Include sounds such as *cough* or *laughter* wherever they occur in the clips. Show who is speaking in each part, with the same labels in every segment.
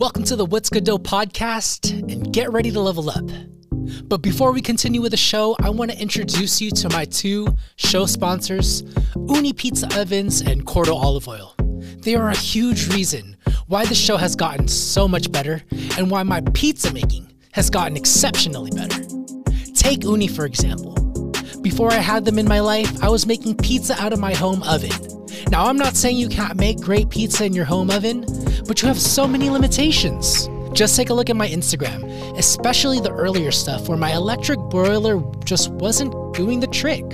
Speaker 1: Welcome to the What's Good Dough podcast and get ready to level up. But before we continue with the show, I want to introduce you to my two show sponsors, Ooni Pizza Ovens and Corto Olive Oil. They are a huge reason why the show has gotten so much better and why my pizza making has gotten exceptionally better. Take Ooni, for example. Before I had them in my life, I was making pizza out of my home oven. Now, I'm not saying you can't make great pizza in your home oven, but you have so many limitations. Just take a look at my Instagram, especially the earlier stuff where my electric broiler just wasn't doing the trick.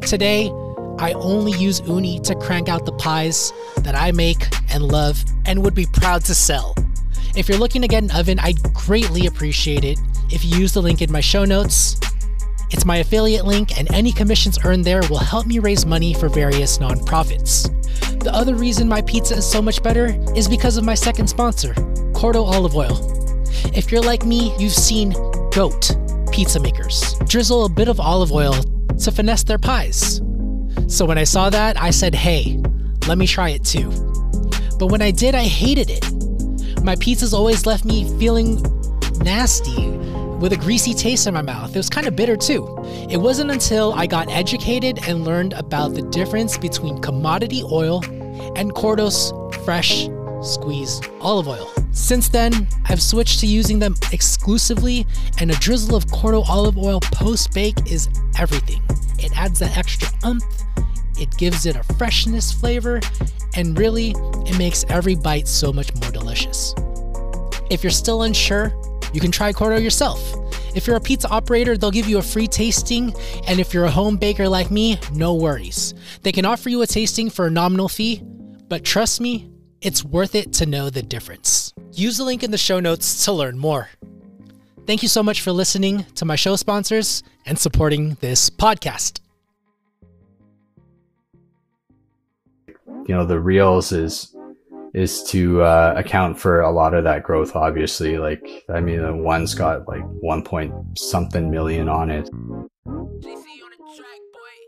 Speaker 1: Today, I only use Ooni to crank out the pies that I make and love and would be proud to sell. If you're looking to get an oven, I'd greatly appreciate it if you use the link in my show notes. It's my affiliate link, and any commissions earned there will help me raise money for various nonprofits. The other reason my pizza is so much better is because of my second sponsor, Corto Olive Oil. If you're like me, you've seen GOAT pizza makers drizzle a bit of olive oil to finesse their pies. So when I saw that, I said, hey, let me try it too. But when I did, I hated it. My pizzas always left me feeling nasty with a greasy taste in my mouth. It was kind of bitter too. It wasn't until I got educated and learned about the difference between commodity oil and Corto's fresh squeezed olive oil. Since then, I've switched to using them exclusively, and a drizzle of Corto olive oil post bake is everything. It adds that extra umph, it gives it a freshness flavor, and really, it makes every bite so much more delicious. If you're still unsure, you can try Corto yourself. If you're a pizza operator, they'll give you a free tasting, and if you're a home baker like me, no worries. They can offer you a tasting for a nominal fee, but trust me, it's worth it to know the difference. Use the link in the show notes to learn more. Thank you so much for listening to my show sponsors and supporting this podcast.
Speaker 2: You know, the reels is is to uh, account for a lot of that growth. Obviously, like I mean, the one's got like one point something million on it.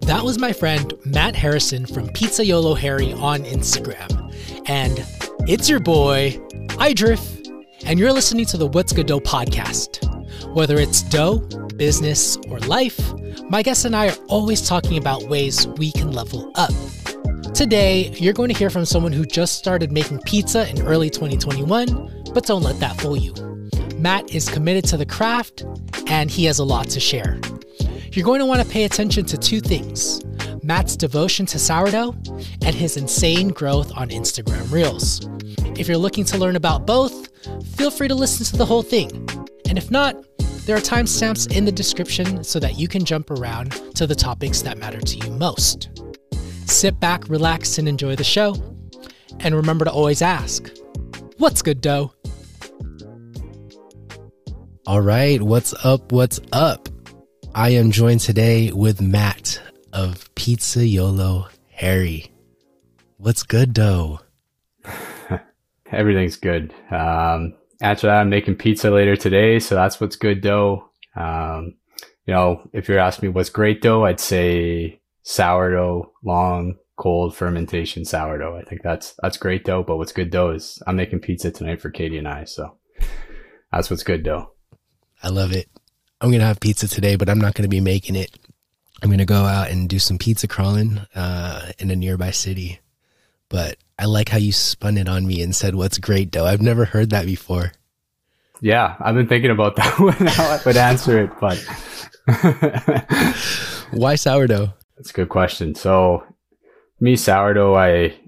Speaker 1: That was my friend Matt Harrison from Pizza Yolo Harry on Instagram. And it's your boy, Idriff, and you're listening to the What's Good Dough podcast. Whether it's dough, business, or life, my guests and I are always talking about ways we can level up. Today, you're going to hear from someone who just started making pizza in early 2021, but don't let that fool you. Matt is committed to the craft and he has a lot to share. You're going to want to pay attention to two things Matt's devotion to sourdough and his insane growth on Instagram Reels. If you're looking to learn about both, feel free to listen to the whole thing. And if not, there are timestamps in the description so that you can jump around to the topics that matter to you most. Sit back, relax, and enjoy the show. And remember to always ask, What's good, dough? All right, what's up? What's up? I am joined today with Matt of Pizza Yolo Harry. What's good, dough? *laughs*
Speaker 2: Everything's good. Um, actually, I'm making pizza later today, so that's what's good dough. Um, you know, if you're asking me what's great dough, I'd say sourdough, long, cold fermentation sourdough. I think that's that's great dough. But what's good dough is I'm making pizza tonight for Katie and I, so that's what's good dough.
Speaker 1: I love it. I'm gonna have pizza today, but I'm not gonna be making it. I'm gonna go out and do some pizza crawling uh, in a nearby city. But I like how you spun it on me and said, "What's great dough?" I've never heard that before.
Speaker 2: Yeah, I've been thinking about *laughs* that one, how I would answer it, but
Speaker 1: why sourdough?
Speaker 2: That's a good question. So, me sourdough, I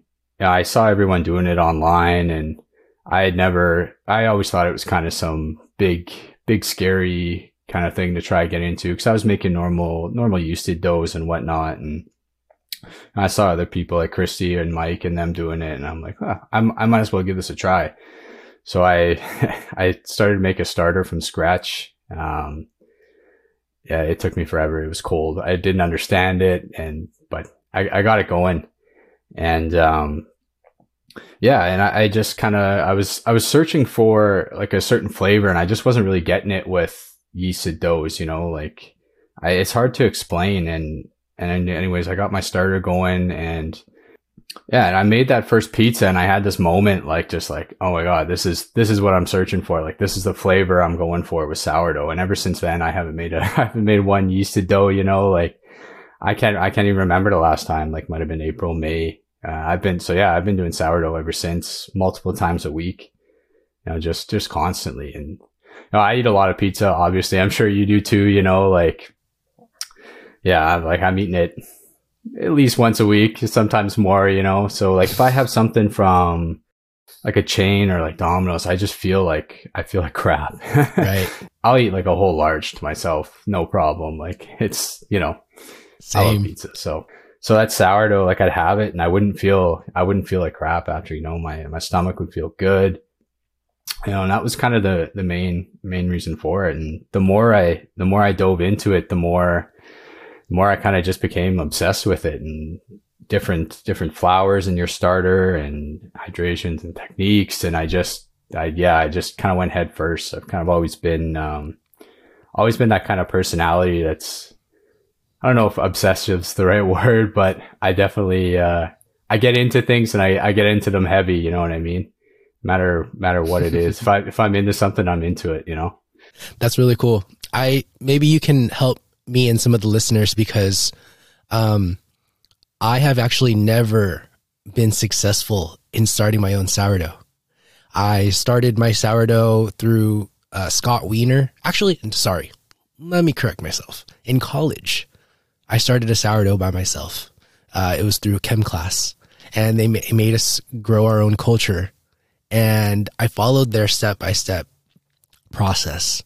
Speaker 2: I saw everyone doing it online, and I had never. I always thought it was kind of some big, big, scary kind of thing to try to get into because I was making normal, normal yeasted doughs and whatnot, and I saw other people like Christy and Mike and them doing it, and I'm like, I'm, I might as well give this a try. So I *laughs* I started to make a starter from scratch. Um, yeah, it took me forever. It was cold. I didn't understand it, and but I, I got it going, and um, yeah, and I, I just kind of I was I was searching for like a certain flavor, and I just wasn't really getting it with yeasted doughs. You know, like I, it's hard to explain. And and anyways, I got my starter going, and Yeah, and I made that first pizza and I had this moment like just like, oh my god, this is this is what I'm searching for. Like this is the flavor I'm going for with sourdough. And ever since then I haven't made a *laughs* I haven't made one yeasted dough, you know, like I can't I can't even remember the last time, like might have been April, May. Uh, I've been so yeah, I've been doing sourdough ever since, multiple times a week. You know, just just constantly. And you know, I eat a lot of pizza, obviously. I'm sure you do too, you know, like yeah, like I'm eating it at least once a week, sometimes more, you know. So like if I have something from like a chain or like Domino's, I just feel like I feel like crap.
Speaker 3: Right. *laughs*
Speaker 2: I'll eat like a whole large to myself, no problem. Like it's you know, I love pizza. So so that sourdough, like I'd have it and I wouldn't feel I wouldn't feel like crap after, you know, my my stomach would feel good. You know, and that was kind of the the main main reason for it. And the more I the more I dove into it, the more the more I kind of just became obsessed with it and different different flours in your starter and hydrations and techniques. And I just I yeah, I just kind of went head first. I've kind of always been um always been that kind of personality that's I don't know if obsessive's the right *laughs* word, but I definitely uh I get into things and I, I get into them heavy, you know what I mean? Matter matter what it is. if I if I'm into something, I'm into it, you know?
Speaker 3: That's really cool. I maybe you can help me and some of the listeners because um I have actually never been successful in starting my own sourdough. I started my sourdough through uh, Scott Wiener. Actually, sorry, let me correct myself. In college, I started a sourdough by myself. Uh, it was through chem class, and they ma- made us grow our own culture. And I followed their step by step process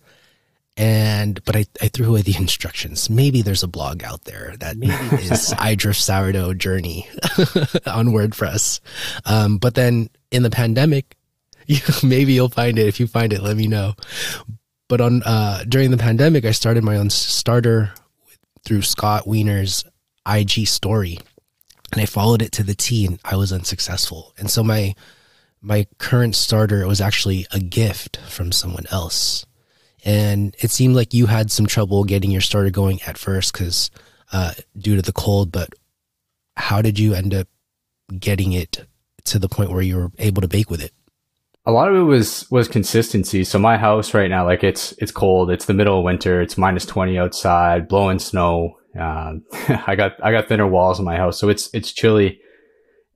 Speaker 3: and but I, I threw away the *laughs* instructions. Maybe there's a blog out there that maybe *laughs* is I Drift Sourdough Journey *laughs* on WordPress. Um, but then in the pandemic, you, maybe you'll find it. If you find it, let me know. But on uh, during the pandemic, I started my own starter through Scott Wiener's IG story, and I followed it to the T, and I was unsuccessful. And so my my current starter was actually a gift from someone else and it seemed like you had some trouble getting your starter going at first because uh, due to the cold. But how did you end up getting it to the point where you were able to bake with it?
Speaker 2: A lot of it was was consistency. So my house right now, like it's it's cold. It's the middle of winter. It's minus twenty outside, blowing snow. Um, *laughs* I got I got thinner walls in my house, so it's it's chilly.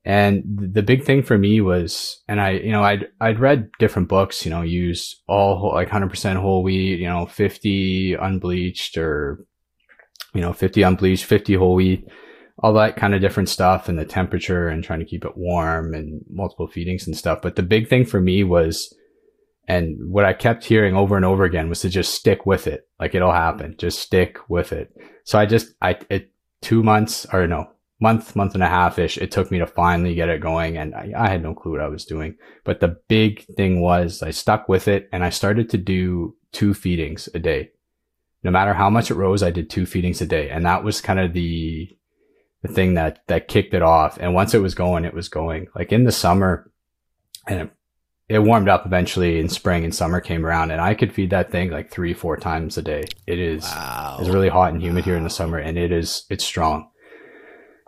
Speaker 2: And the big thing for me was, and I, you know, I'd, I'd read different books, you know, use all like 100% whole wheat, you know, 50 unbleached or, you know, 50 unbleached, 50 whole wheat, all that kind of different stuff and the temperature and trying to keep it warm and multiple feedings and stuff. But the big thing for me was, and what I kept hearing over and over again was to just stick with it. Like it'll happen. Just stick with it. So I just, I, it, two months or no, month, month and a half ish, it took me to finally get it going. And I, I, had no clue what I was doing. But the big thing was I stuck with it and I started to do two feedings a day. No matter how much it rose, I did two feedings a day. And that was kind of the, the thing that, that kicked it off. And once it was going, it was going like in the summer and it, it warmed up eventually in spring and summer came around and I could feed that thing like three, four times a day. It is,
Speaker 3: Wow.
Speaker 2: it's really hot and humid here in the summer and it is, it's strong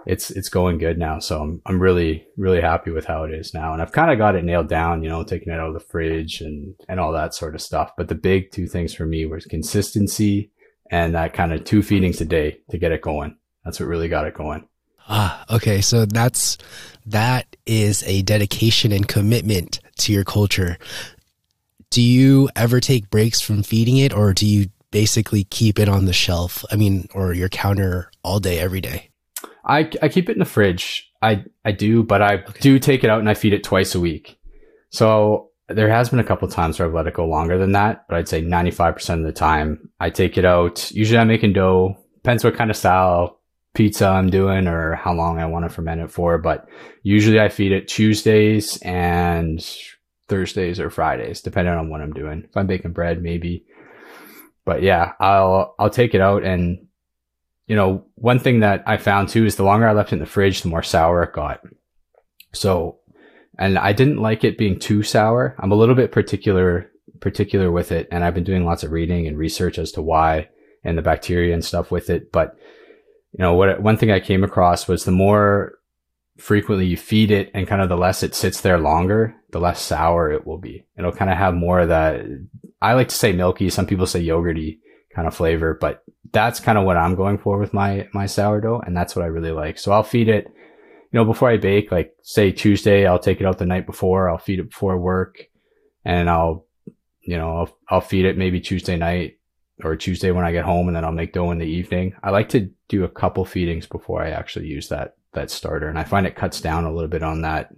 Speaker 2: it's it's going good now. So I'm I'm really really happy with how it is now, and I've kind of got it nailed down. You know, taking it out of the fridge and and all that sort of stuff. But the big two things for me was consistency and that kind of two feedings a day to get it going. That's what really got it going.
Speaker 3: Ah, okay. So that's that is a dedication and commitment to your culture. Do you ever take breaks from feeding it, or do you basically keep it on the shelf? I mean, or your counter all day, every day?
Speaker 2: I, I keep it in the fridge. I, I do, but I okay. do take it out and I feed it twice a week. So there has been a couple times where I've let it go longer than that, but I'd say 95% of the time I take it out. Usually I'm making dough. Depends what kind of style pizza I'm doing or how long I want to ferment it for. But usually I feed it Tuesdays and Thursdays or Fridays, depending on what I'm doing. If I'm baking bread, maybe. But yeah, I'll, I'll take it out and you know, one thing that I found too is the longer I left it in the fridge, the more sour it got. So, and I didn't like it being too sour. I'm a little bit particular, particular with it. And I've been doing lots of reading and research as to why and the bacteria and stuff with it. But, you know, what, one thing I came across was the more, frequently you feed it and kind of the less it sits there longer, the less sour it will be. It'll kind of have more of that. I like to say milky. Some people say yogurty kind of flavor, but that's kind of what I'm going for with my, my sourdough. And that's what I really like. So I'll feed it, you know, before I bake, like say Tuesday, I'll take it out the night before. I'll feed it before work and I'll, you know, I'll, I'll feed it maybe Tuesday night or Tuesday when I get home and then I'll make dough in the evening. I like to do a couple feedings before I actually use that that starter. And I find it cuts down a little bit on that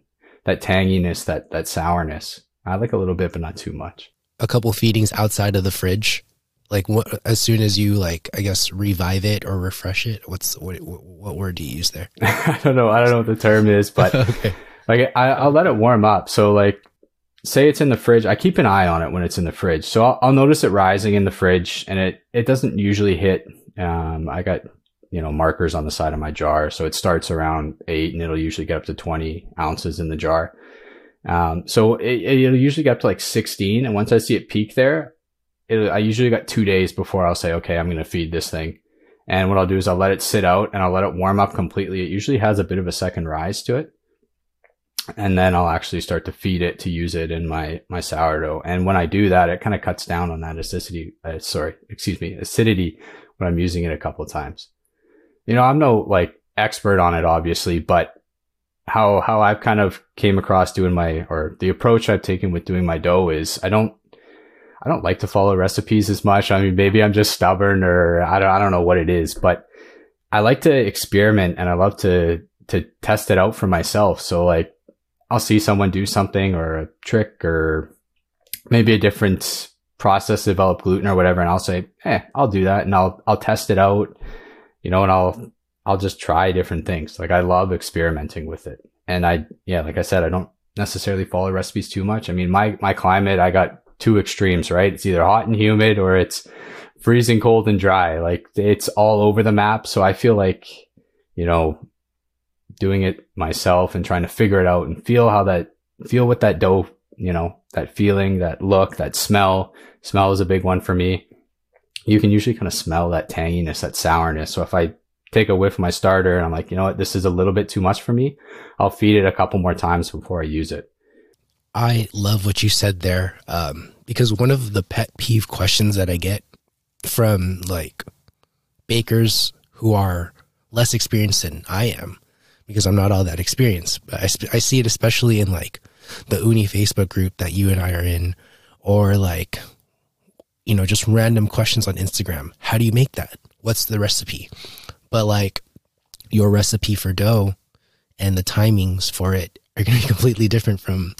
Speaker 2: that tanginess, that that sourness. I like a little bit, but not too much.
Speaker 3: A couple feedings outside of the fridge. Like what, as soon as you like, I guess revive it or refresh it. What's what? What word do you use there? *laughs*
Speaker 2: I don't know. I don't know what the term is, but *laughs* okay. like I, I'll let it warm up. So like say it's in the fridge, I keep an eye on it when it's in the fridge. So I'll, I'll notice it rising in the fridge and it, it doesn't usually hit, um, I got, you know, markers on the side of my jar. So it starts around eight and it'll usually get up to 20 ounces in the jar. Um, so it, it'll usually get up to like 16. And once I see it peak there, it, I usually got two days before I'll say, okay, I'm going to feed this thing. And what I'll do is I'll let it sit out and I'll let it warm up completely. It usually has a bit of a second rise to it and then I'll actually start to feed it to use it in my my sourdough. And when I do that, it kind of cuts down on that acidity. Uh, sorry, excuse me, acidity when I'm using it a couple of times. You know, I'm no like expert on it, obviously, but how how I've kind of came across doing my or the approach I've taken with doing my dough is I don't I don't like to follow recipes as much. I mean, maybe I'm just stubborn or I don't I don't know what it is, but I like to experiment and I love to to test it out for myself. So like I'll see someone do something or a trick or maybe a different process to develop gluten or whatever. And I'll say, Hey, I'll do that. And I'll, I'll test it out, you know, and I'll, I'll just try different things. Like I love experimenting with it. And I, yeah, like I said, I don't necessarily follow recipes too much. I mean, my, my climate, I got two extremes, right? It's either hot and humid or it's freezing cold and dry. Like it's all over the map. So I feel like, you know, doing it myself and trying to figure it out and feel how that feel what that dough, you know, that feeling, that look, that smell. Smell is a big one for me. You can usually kind of smell that tanginess, that sourness. So if I take a whiff of my starter and I'm like, you know what, this is a little bit too much for me, I'll feed it a couple more times before I use it.
Speaker 3: I love what you said there. Um, because one of the pet peeve questions that I get from like bakers who are less experienced than I am because I'm not all that experienced. But I, I see it especially in like the Ooni Facebook group that you and I are in, or like, you know, just random questions on Instagram. How do you make that? What's the recipe? But like your recipe for dough and the timings for it are going to be *laughs* completely different from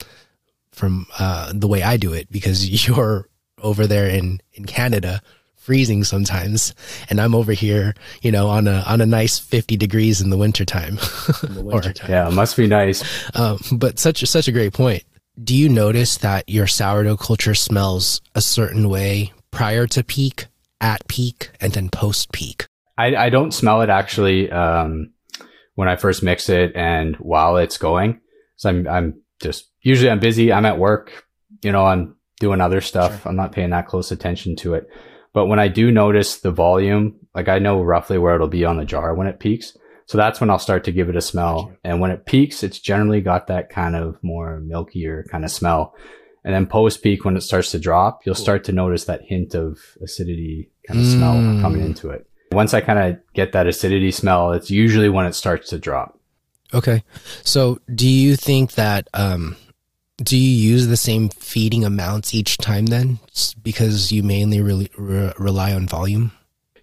Speaker 3: from uh, the way I do it because *laughs* you're over there in in Canada freezing sometimes and I'm over here, you know, on a on a nice 50 degrees in the wintertime.
Speaker 2: in the *laughs* wintertime. yeah, it must be nice.
Speaker 3: Um, but such such a great point. Do you notice that your sourdough culture smells a certain way prior to peak, at peak, and then post peak?
Speaker 2: I, I don't smell it actually um, when I first mix it and while it's going. So I'm I'm just usually I'm busy. I'm at work. You know, I'm doing other stuff. Sure. I'm not paying that close attention to it. But when I do notice the volume, like I know roughly where it'll be on the jar when it peaks. So that's when I'll start to give it a smell. And when it peaks, it's generally got that kind of more milkier kind of smell. And then post peak, when it starts to drop, you'll start to notice that hint of acidity kind of mm. smell coming into it. Once I kind of get that acidity smell, it's usually when it starts to drop.
Speaker 3: Okay. So do you think that, um, do you use the same feeding amounts each time then? Because you mainly really re- rely on volume?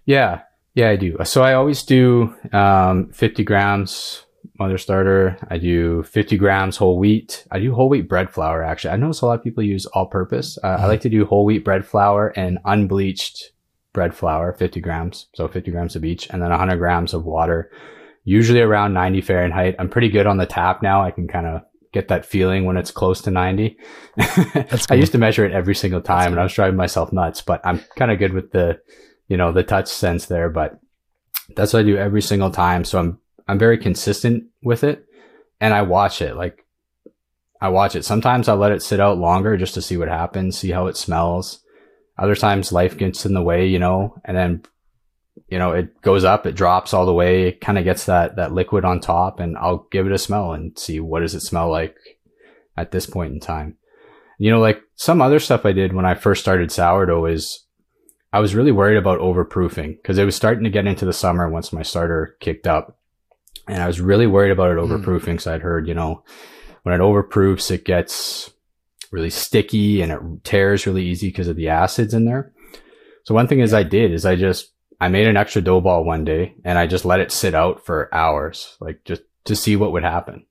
Speaker 2: Yeah. Yeah i do. So i always do um, 50 grams mother starter. I do 50 grams whole wheat. I do whole wheat bread flour actually. I notice a lot of people use all purpose uh, mm-hmm. i like to do whole wheat bread flour and unbleached bread flour 50 grams. So 50 grams of each and then 100 grams of water usually around 90 fahrenheit i'm pretty good on the tap now i can kind of get that feeling when it's close to 90. cool. *laughs* I used to measure it every single time and I was driving myself nuts, but I'm kind of good with the, you know, the touch sense there, but that's what I do every single time. So I'm, I'm very consistent with it and I watch it. Like I watch it. Sometimes I let it sit out longer just to see what happens, see how it smells. Other times life gets in the way, you know, and then you know, it goes up, it drops all the way, it kind of gets that, that liquid on top and I'll give it a smell and see what does it smell like at this point in time. You know, like some other stuff I did when I first started sourdough is I was really worried about overproofing because it was starting to get into the summer once my starter kicked up. And I was really worried about it hmm. overproofing mm. I'd heard, you know, when it overproofs, it gets really sticky and it tears really easy because of the acids in there. So one thing is I did is I just I made an extra dough ball one day and I just let it sit out for hours, like just to see what would happen.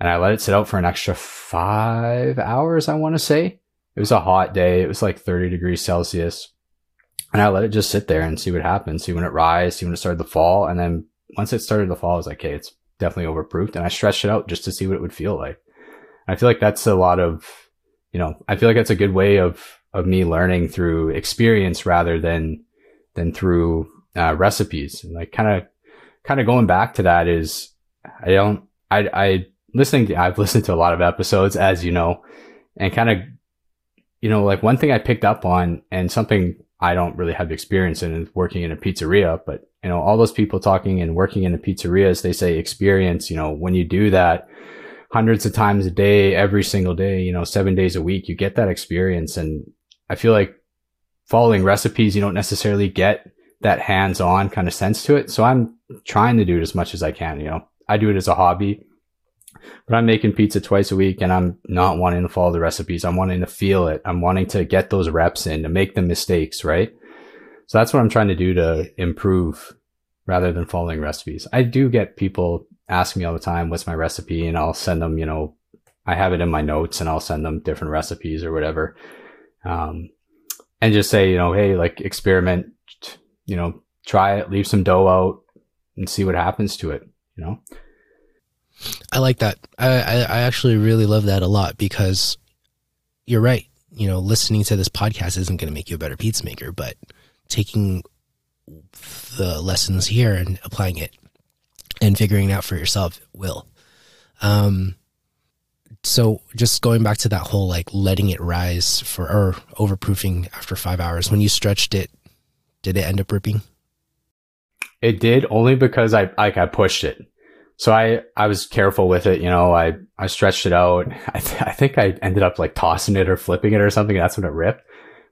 Speaker 2: And I let it sit out for an extra five hours, I want to say. It was a hot day. It was like 30 degrees Celsius. And I let it just sit there and see what happens, see when it rise, see when it started to fall. And then once it started to fall, I was like, okay, it's definitely overproofed. And I stretched it out just to see what it would feel like. And I feel like that's a lot of, you know, I feel like that's a good way of, of me learning through experience rather than than through uh, recipes. And like kind of kind of going back to that is I don't I I listening to I've listened to a lot of episodes as you know, and kind of you know like one thing I picked up on and something I don't really have experience in is working in a pizzeria, but you know all those people talking and working in the pizzerias they say experience. You know when you do that hundreds of times a day, every single day, you know seven days a week, you get that experience, and I feel like following recipes, you don't necessarily get that hands on kind of sense to it. So I'm trying to do it as much as I can. You know, I do it as a hobby, but I'm making pizza twice a week and I'm not wanting to follow the recipes. I'm wanting to feel it. I'm wanting to get those reps in to make the mistakes, right? So that's what I'm trying to do to improve rather than following recipes. I do get people ask me all the time, what's my recipe? And I'll send them, you know, I have it in my notes and I'll send them different recipes or whatever. Um, and just say, you know, hey, like experiment, you know, try it, leave some dough out and see what happens to it, you know?
Speaker 3: I like that. I, I, actually really love that a lot because you're right. You know, listening to this podcast isn't going to make you a better pizza maker, but taking the lessons here and applying it and figuring it out for yourself will. Um, so just going back to that whole like letting it rise for or overproofing after five hours when you stretched it did it end up ripping?
Speaker 2: It did only because i like i pushed it. So i i was careful with it you know i i stretched it out. *laughs* I, th- I think i ended up like tossing it or flipping it or something that's when it ripped.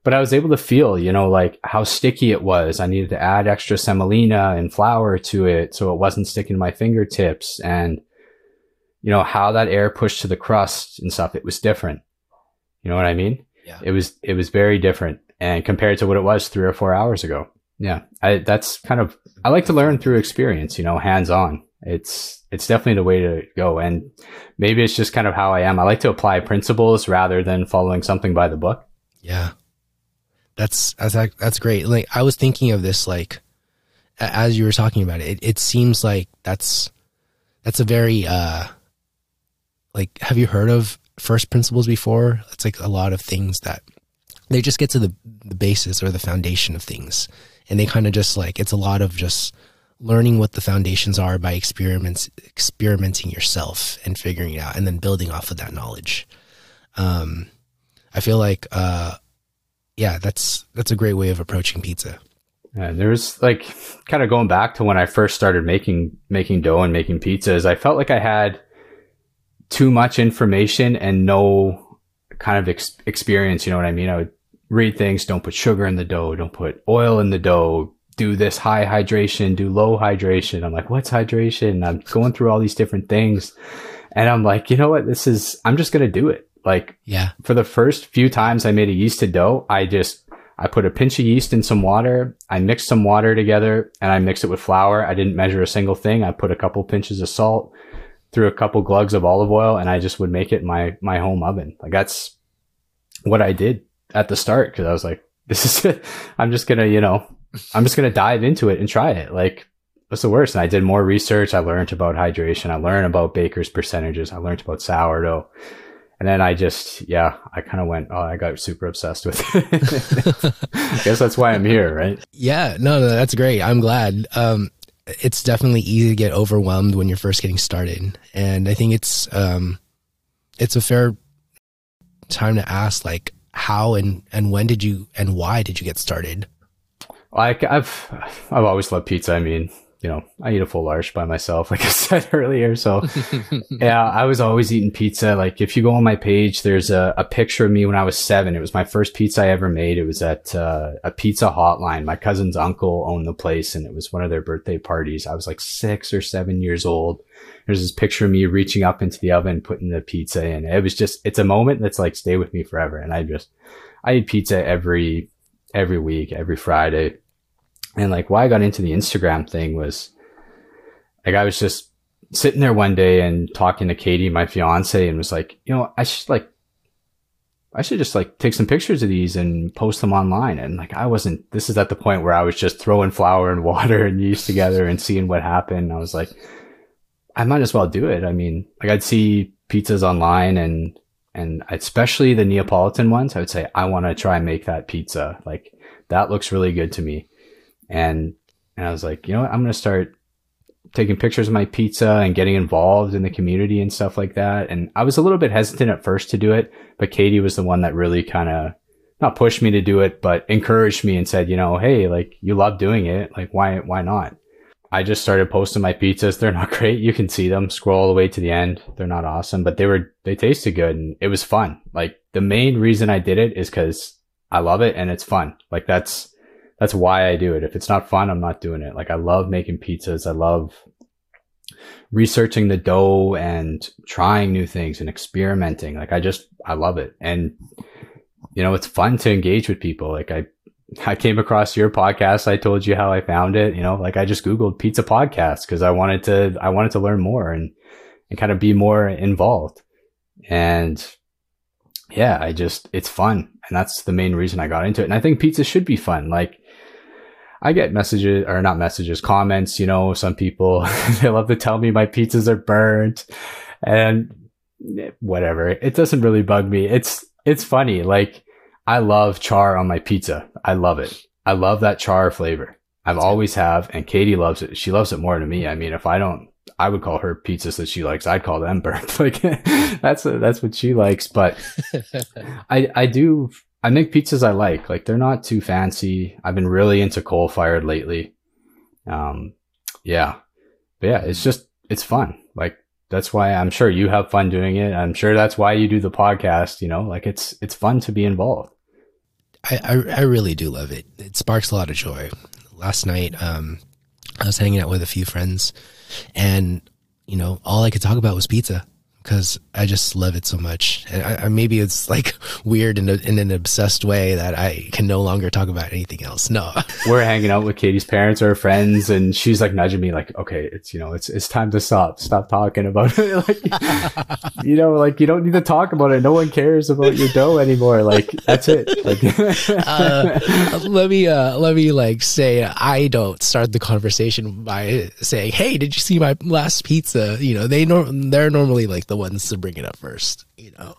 Speaker 2: But i was able to feel you know like how sticky it was. I needed to add extra semolina and flour to it so it wasn't sticking to my fingertips and you know, how that air pushed to the crust and stuff, it was different. You know what I mean? Yeah. It was, it was very different and compared to what it was three or four hours ago. Yeah. I, that's kind of, I like to learn through experience, you know, hands on. It's, it's definitely the way to go. And maybe it's just kind of how I am. I like to apply principles rather than following something by the book.
Speaker 3: Yeah. That's, that's, that's great. Like I was thinking of this, like, as you were talking about it, it, it seems like that's, that's a very, uh, like have you heard of first principles before? It's like a lot of things that they just get to the, the basis or the foundation of things. And they kind of just like it's a lot of just learning what the foundations are by experiments experimenting yourself and figuring it out and then building off of that knowledge. Um I feel like uh yeah, that's that's a great way of approaching pizza.
Speaker 2: Yeah, there's like kind of going back to when I first started making making dough and making pizzas. I felt like I had too much information and no kind of ex- experience. You know what I mean? I would read things. Don't put sugar in the dough. Don't put oil in the dough. Do this high hydration. Do low hydration. I'm like, what's hydration? And I'm going through all these different things. And I'm like, you know what? This is, I'm just going to do it. Like,
Speaker 3: yeah,
Speaker 2: for the first few times I made a yeasted dough, I just, I put a pinch of yeast in some water. I mixed some water together and I mixed it with flour. I didn't measure a single thing. I put a couple pinches of salt through a couple glugs of olive oil and I just would make it my, my home oven. Like that's what I did at the start. Cause I was like, *laughs* this is. I'm just to, you know, I'm just to dive into it and try it. Like, what's the worst? And I did more research. I learned about hydration. I learned about baker's percentages. I learned about sourdough. And then I just, yeah, I kind of went, oh, I got super obsessed with it. *laughs* I guess that's why I'm here, right? *laughs*
Speaker 3: Yeah, no, no, that's great. I'm glad. Um, it's definitely easy to get overwhelmed when you're first getting started. And I think it's um it's a fair time to ask like how and and when did you and why did you get started?
Speaker 2: Like I've I've always loved pizza. I mean, you know, I eat a full large by myself, *laughs* like I said earlier. So yeah, I was always eating pizza. Like if you go on my page, there's a, a picture of me when I was seven. It was my first pizza I ever made. It was at uh, a pizza hotline. My cousin's uncle owned the place and it was one of their birthday parties. I was like six or seven years old. There's this picture of me reaching up into the oven, putting the pizza in. It was just, it's a moment that's like stay with me forever. And I just, I eat pizza every, every week, every Friday and like why I got into the Instagram thing was like I was just sitting there one day and talking to Katie, my fiance, and was like, you know, I should like I should just like take some pictures of these and post them online. And like I wasn't this is at the point where I was just throwing flour and *laughs* water and yeast together and seeing what happened. I was like, I might as well do it. I mean, like I'd see pizzas online and and especially the Neapolitan ones, I would say, I want to try and make that pizza. Like that looks really good to me. And, and I was like, you know what? I'm to start taking pictures of my pizza and getting involved in the community and stuff like that. And I was a little bit hesitant at first to do it, but Katie was the one that really kind of not pushed me to do it, but encouraged me and said, you know, hey, like you love doing it. Like why, why not? I just started posting my pizzas. They're not *laughs* great. You can see them scroll all the way to the end. They're not awesome, but they were, they tasted good and it was fun. Like the main reason I did it is because I love it and it's fun. Like that's, that's why I do it. If it's not fun, I'm not doing it. Like I love making pizzas. I love researching the dough and trying new things and experimenting. Like I just, I love it. And, you know, it's fun to engage with people. Like I, *laughs* I came across your podcast. I told you how I found it. You know, like I just Googled pizza podcast because I wanted to, I wanted to learn more and, and kind of be more involved. And yeah, I just, it's fun. And that's the main reason I got into it. And I think pizza should be fun. Like, I get messages or not messages, comments, you know, some people, *laughs* they love to tell me my pizzas are burnt and whatever. It doesn't really bug me. It's, it's funny. Like I love char on my pizza. I love it. I love that char flavor. I've always have. And Katie loves it. She loves it more than me. I mean, if I don't, I would call her pizzas that she likes. I'd call them *laughs* burnt. like *laughs* that's, that's what she likes. But I, I do I make pizzas I like. Like they're not too fancy. I've been really into coal fired lately. Um, yeah, but yeah, it's just it's fun. Like that's why I'm sure you have fun doing it. I'm sure that's why you do the podcast. You know, like it's it's fun to be involved.
Speaker 3: I I, I really do love it. It sparks a lot of joy. Last night, um, I was hanging out with a few friends, and you know, all I could talk about was pizza because I just love it so much. And I, I, maybe it's like weird in, a, in an obsessed way that I can no longer talk about anything else. No, *laughs*
Speaker 2: we're hanging out with Katie's parents or friends, and she's like nudging me, like, "Okay, it's you know, it's it's time to stop, stop talking about it. *laughs* like, you know, like you don't need to talk about it. No one cares about your dough anymore. Like that's it. Like, *laughs*
Speaker 3: uh, let me uh, let me like say I don't start the conversation by saying, "Hey, did you see my last pizza?" You know, they nor- they're normally like the the ones to bring it up first, you know.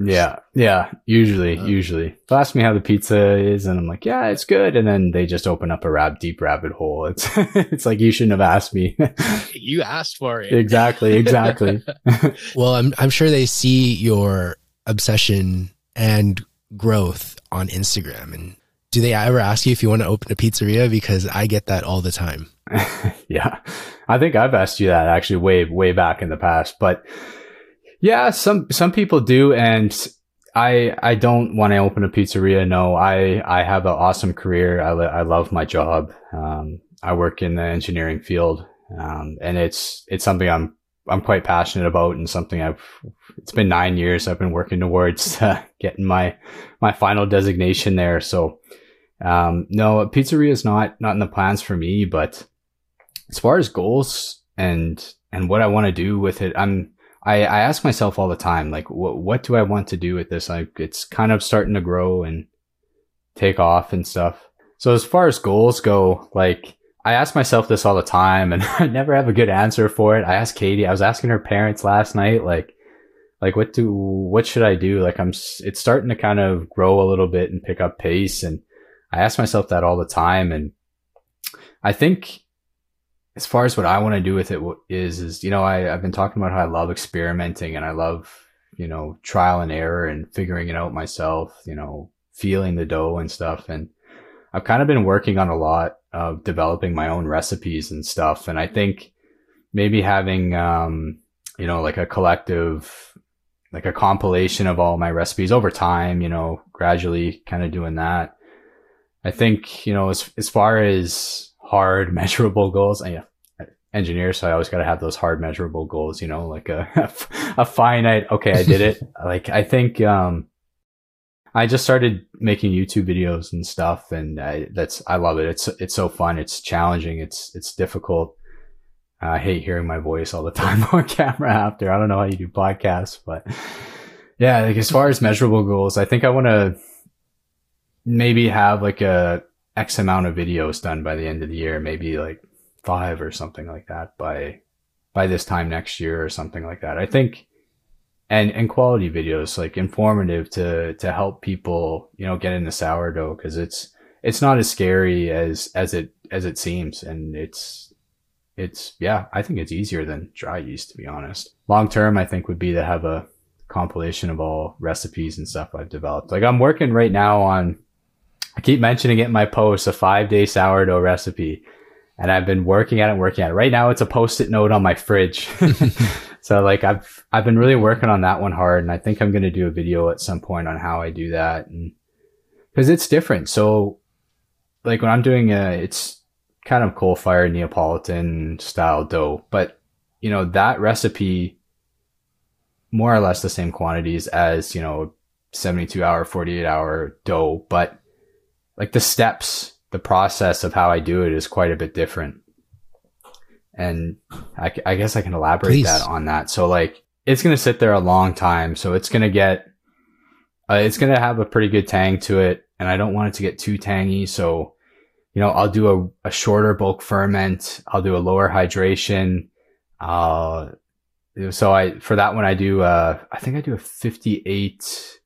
Speaker 2: Yeah, yeah. Usually, um, usually, they'll ask me how the pizza is, and I'm like, "Yeah, it's good." And then they just open up a rab deep rabbit hole. *laughs* It's it's like you shouldn't have asked me. *laughs*
Speaker 3: you asked for it.
Speaker 2: exactly, exactly. *laughs*
Speaker 3: well, I'm I'm sure they see your obsession and growth on Instagram. And do they ever ask you if you want to open a pizzeria? Because I get that all the time. *laughs*
Speaker 2: yeah. I think I've asked you that actually way, way back in the past, but yeah, some, some people do. And I, I don't want to open a pizzeria. No, I, I have an awesome career. I, I love my job. Um, I work in the engineering field. Um, and it's, it's something I'm, I'm quite passionate about and something I've, it's been nine years I've been working towards *laughs* uh, getting my, my final designation there. So, um, no, pizzeria is not, not in the plans for me, but as far as goals and and what I want to do with it, I'm I, I ask myself all the time, like, what what do I want to do with this? Like, it's kind of starting to grow and take off and stuff. So as far as goals go, like I ask myself this all the time, and *laughs* I never have a good answer for it. I asked Katie. I was asking her parents last night, like, like what do what should I do? Like I'm, it's starting to kind of grow a little bit and pick up pace, and I ask myself that all the time, and I think as far as what I want to do with it is, is, you know, I, I've been talking about how I love experimenting and I love, you know, trial and error and figuring it out myself, you know, feeling the dough and stuff. And I've kind of been working on a lot of developing my own recipes and stuff. And I think maybe having, um, you know, like a collective, like a compilation of all my recipes over time, you know, gradually kind of doing that. I think, you know, as, as far as hard *laughs* measurable goals, yeah, engineer, so I always got to have those hard measurable goals, you know, like a, *laughs* a finite, okay, I did it. *laughs* like, I think, um, I just started making YouTube videos and stuff, and I, that's I love it. It's it's so fun. It's challenging. It's it's difficult. I hate hearing my voice all the time on camera after. I don't know how you do podcasts, but yeah, like as far as measurable goals, I think I want to maybe have like a X amount of videos done by the end of the year, maybe like five or something like that by by this time next year or something like that. I think and and quality videos like informative to to help people you know get into sourdough because it's it's not as scary as as it as it seems. And it's it's yeah i think it's easier than dry yeast to be honest. Long term i think would be to have a compilation of all recipes and stuff i've developed. Like i'm working right now on i keep mentioning it in my posts a five day sourdough recipe. And i've been working at it working at it. Right now it's a post-it note on my fridge. *laughs* So like I've I've been really working on that one hard, and I think I'm going to do a video at some point on how I do that, and because it's different. So like when I'm doing a, it's kind of coal fired Neapolitan style dough, but you know that recipe more or less the same quantities as you know 72 hour 48 hour dough but like the steps the process of how i do it is quite a bit different and I, I guess I can elaborate Please. that on that. So like it's going to sit there a long time. So it's going to get, uh, it's going to have a pretty good tang to it. And I don't want it to get too tangy. So, you know, I'll do a, a shorter bulk ferment. I'll do a lower hydration. Uh, so I, for that one, I do, uh, I think I do a 58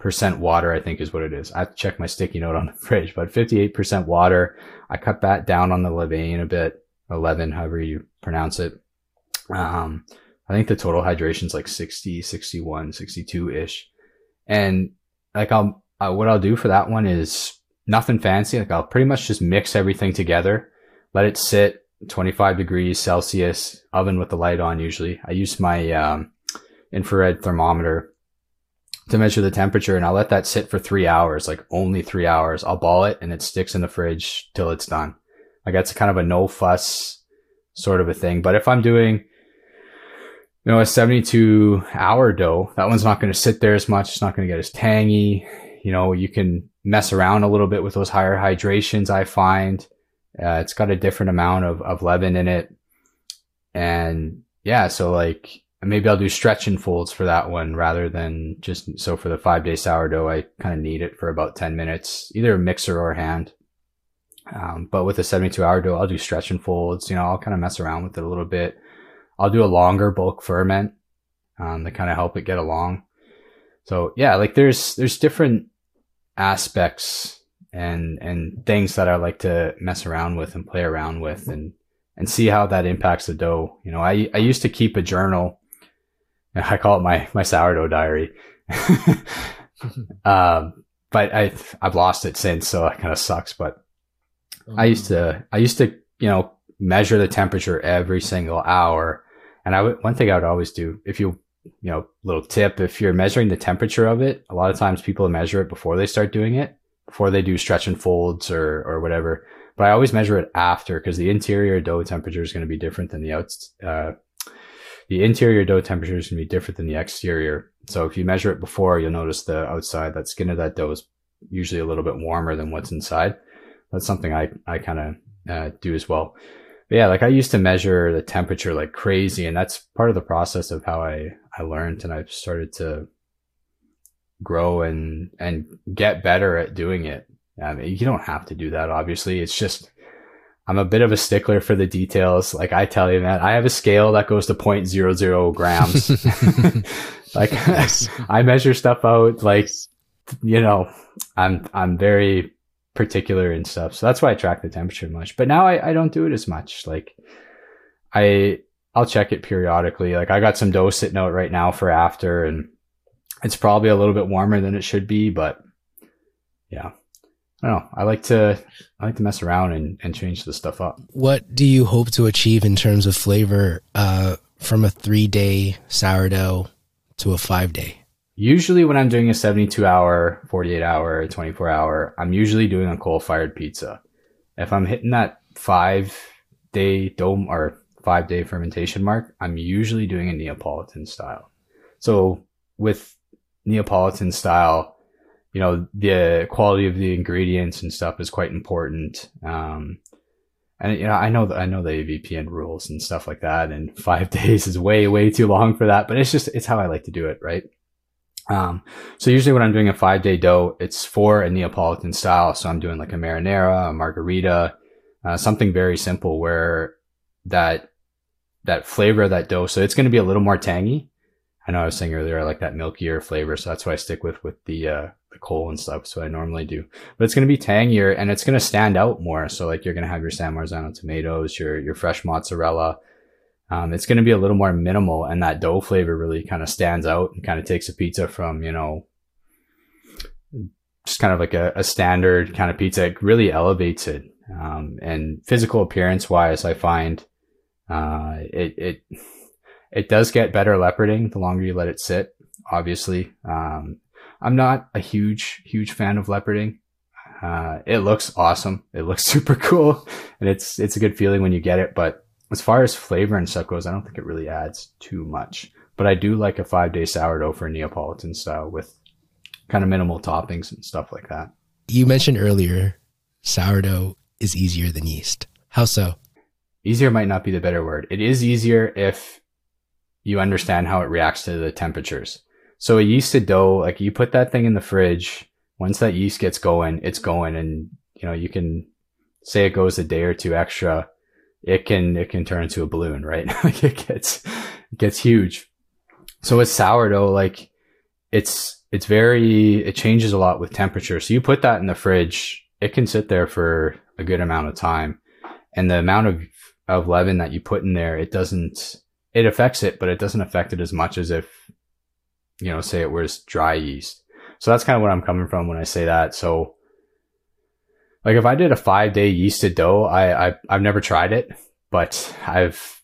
Speaker 2: percent water, I think is what it is. I have to check my sticky note on the *laughs* fridge, but 58% water. I cut that down on the levain a bit. 11, however you pronounce it. Um, I think the total hydration is like 60, 61, 62 ish. And like I'll, what I'll do for that one is nothing fancy. Like I'll pretty much just mix everything together, let it sit 25 degrees Celsius, oven with the light on usually. I use my, um, infrared thermometer to measure the temperature and I'll let that sit for three hours, like only three hours. I'll ball it and it sticks in the fridge till it's done. Like that's kind of a no fuss sort of a thing. But if I'm doing, you know, a 72 hour dough, that one's not going to sit there as much. It's not going to get as tangy. You know, you can mess around a little bit with those higher hydrations. I find uh, it's got a different amount of, of leaven in it. And yeah, so like maybe I'll do stretch and folds for that one rather than just so for the five day sourdough, I kind of knead it for about 10 minutes, either a mixer or hand. Um, but with a 72 hour dough, I'll do stretch and folds. You know, I'll kind of mess around with it a little bit. I'll do a longer bulk ferment um, to kind of help it get along. So yeah, like there's there's different aspects and and things that I like to mess around with and play around with and and see how that impacts the dough. You know, I I used to keep a journal. *laughs* I call it my my sourdough diary. *laughs* um, but I I've lost it since, so it kind of sucks. But I used to, I used to, you know, measure the temperature every single hour. And I would, one thing I would always do, if you, you know, little tip, if you're measuring the temperature of it, a lot of times people measure it before they start doing it, before they do stretch and folds or, or whatever. But I always measure it after because the interior dough temperature is going to be different than the outs, uh, the interior dough temperature is going to be different than the exterior. So if you measure it before, you'll notice the outside, that skin of that dough is usually a little bit warmer than what's inside that's something I, I kind of uh, do as well. But yeah, like I used to measure the temperature like crazy, and that's part of the process of how I, I learned and I've started to grow and, and get better at doing it. I mean, you don't have to do that, obviously. It's just, I'm a bit of a stickler for the details. Like I tell you, man, I have a scale that goes to 0.00 grams. *laughs* *laughs* like *laughs* I measure stuff out like, you know, I'm, I'm very particular and stuff. So that's why I track the temperature much. But now I, I don't do it as much. Like I I'll check it periodically. Like I got some dough sitting out right now for after and it's probably a little bit warmer than it should be, but yeah. I don't know. I like to I like to mess around and, and change the stuff up.
Speaker 3: What do you hope to achieve in terms of flavor uh, from a three day sourdough to a five day?
Speaker 2: Usually, when I'm doing a 72 hour, 48 hour, 24 hour, I'm usually doing a coal fired pizza. If I'm hitting that five day dome or five day fermentation mark, I'm usually doing a Neapolitan style. So with Neapolitan style, you know, the quality of the ingredients and stuff is quite important. Um, and you know, I know that I know the AVPN rules and stuff like that, and *laughs* five days is way, way too long for that. But it's just it's how I like to do it, right? Um, so usually when I'm doing a five day dough, it's for a Neapolitan style. So I'm doing like a marinara, a margherita, uh, something very simple where that that flavor of that dough. So it's going to be a little more tangy. I know I was saying earlier I like that milkier flavor, so that's why I stick with with the uh, the coal and stuff. So I normally do, but it's going to be tangier and it's going to stand out more. So like you're going to have your San Marzano tomatoes, your your fresh mozzarella. Um, it's going to be a little more minimal, and that dough flavor really kind of stands out and kind of takes a pizza from you know just kind of like a, a standard kind of pizza. It really elevates it. Um, and physical appearance wise, I find uh, it it it does get better leoparding the longer you let it sit. Obviously, um, I'm not a huge huge fan of leoparding. Uh, it looks awesome. It looks *laughs* super cool, and it's it's a good feeling when you get it. But as far as flavor and stuff goes, I don't think it really adds too much. But I do like a five day sourdough for Neapolitan style with kind of minimal toppings and stuff like that.
Speaker 3: You mentioned earlier sourdough is easier than yeast. How so?
Speaker 2: Easier might not be the better word. It is easier if you understand how it reacts to the temperatures. So a yeasted dough, like you put that thing in the fridge, once that yeast gets going, it's going and you know, you can say it goes a day or two extra, it can it can turn into a balloon, right? *laughs* like it gets it gets huge. So with sourdough, like it's it's very it changes a lot with temperature. So you put that in the fridge, it can sit there for a good amount of time. And the amount of, of leaven that you put in there, it doesn't, it affects it, but it doesn't affect it as much as if, you know, say it was dry yeast. So that's kind of what I'm coming from when I say that. So like if I did a five day yeasted dough, I, I I've never tried it, but I've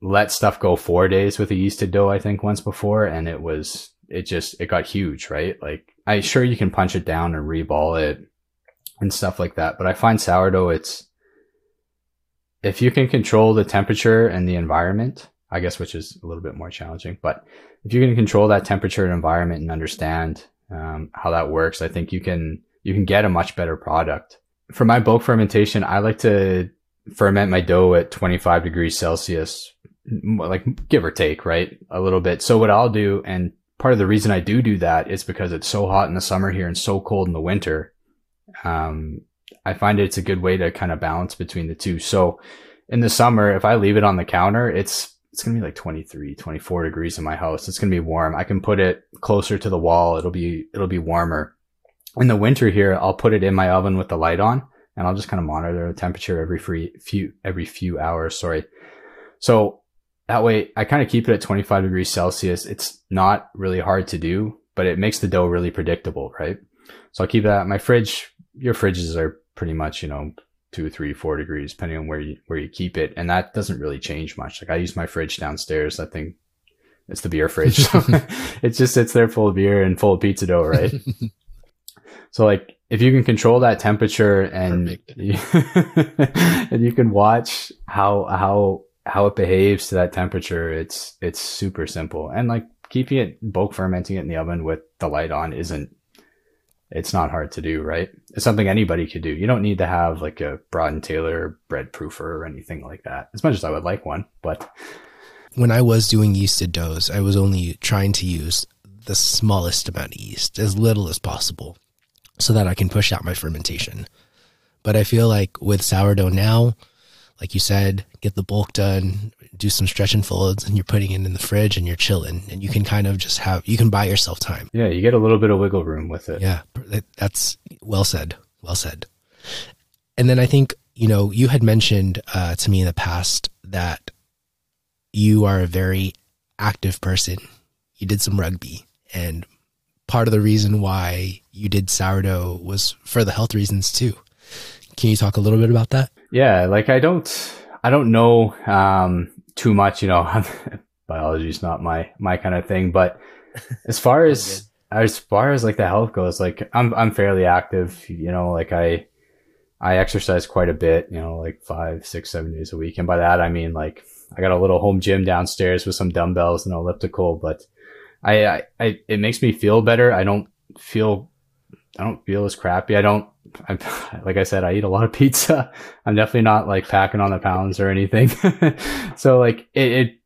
Speaker 2: let stuff go four days with a yeasted dough, I think once before. And it was, it just, it got huge, right? Like I sure you can punch it down and reball it and stuff like that. But I find sourdough, it's, if you can control the temperature and the environment, I guess, which is a little bit more challenging, but if you can control that temperature and environment and understand um, how that works, I think you can, you can get a much better product. For my bulk fermentation, I like to ferment my dough at 25 degrees Celsius, like give or take, right? A little bit. So what I'll do, and part of the reason I do do that is because it's so hot in the summer here and so cold in the winter um, I find it's a good way to kind of balance between the two. So in the summer, if I leave it on the counter, it's it's going to be like 23, 24 degrees in my house. It's going to be warm. I can put it closer to the wall. It'll be it'll be warmer. In the winter here, I'll put it in my oven with the light on and I'll just kind of monitor the temperature every free, few every few hours, sorry. So that way I kind of keep it at 25 degrees Celsius. It's not really hard to do, but it makes the dough really predictable, right? So I'll keep that. My fridge your fridges are pretty much, you know, two, three, four degrees, depending on where you where you keep it, and that doesn't really change much. Like I use my fridge downstairs. I think it's the beer fridge. So *laughs* *laughs* it just sits there full of beer and full of pizza dough, right? *laughs* so like if you can control that temperature and you, and you can watch how how how it behaves to that temperature, it's it's super simple. And like keeping it bulk fermenting it in the oven with the light on isn't it's not hard to do, right? It's something anybody could do. You don't need to have like a Brød and Taylor bread proofer or anything like that. As much as I would like one, but
Speaker 3: when I was doing yeasted doughs, I was only trying to use the smallest amount of yeast, as little as possible, so that I can push out my fermentation. But I feel like with sourdough now, like you said, get the bulk done, do some stretch and folds, and you're putting it in the fridge and you're chilling, and you can kind of just have you can buy yourself time.
Speaker 2: Yeah, you get a little bit of wiggle room with it.
Speaker 3: Yeah, that's well said. Well said. And then I think you know you had mentioned uh, to me in the past that you are a very active person. You did some rugby, and part of the reason why you did sourdough was for the health reasons too. Can you talk a little bit about that?
Speaker 2: Yeah, like I don't, I don't know um, too much. You know, *laughs* biology is not my my kind of thing. But *laughs* as far as as far as like the health goes, like I'm I'm fairly active. You know, like I I exercise quite a bit. You know, like five, six, seven days a week, and by that I mean like I got a little home gym downstairs with some dumbbells and elliptical, but I, I, I it makes me feel better. I don't feel I don't feel as crappy. I don't, I'm, *laughs* like I said, I eat a lot of pizza. *laughs* I'm definitely not like packing on the pounds or anything. *laughs* so like it, it,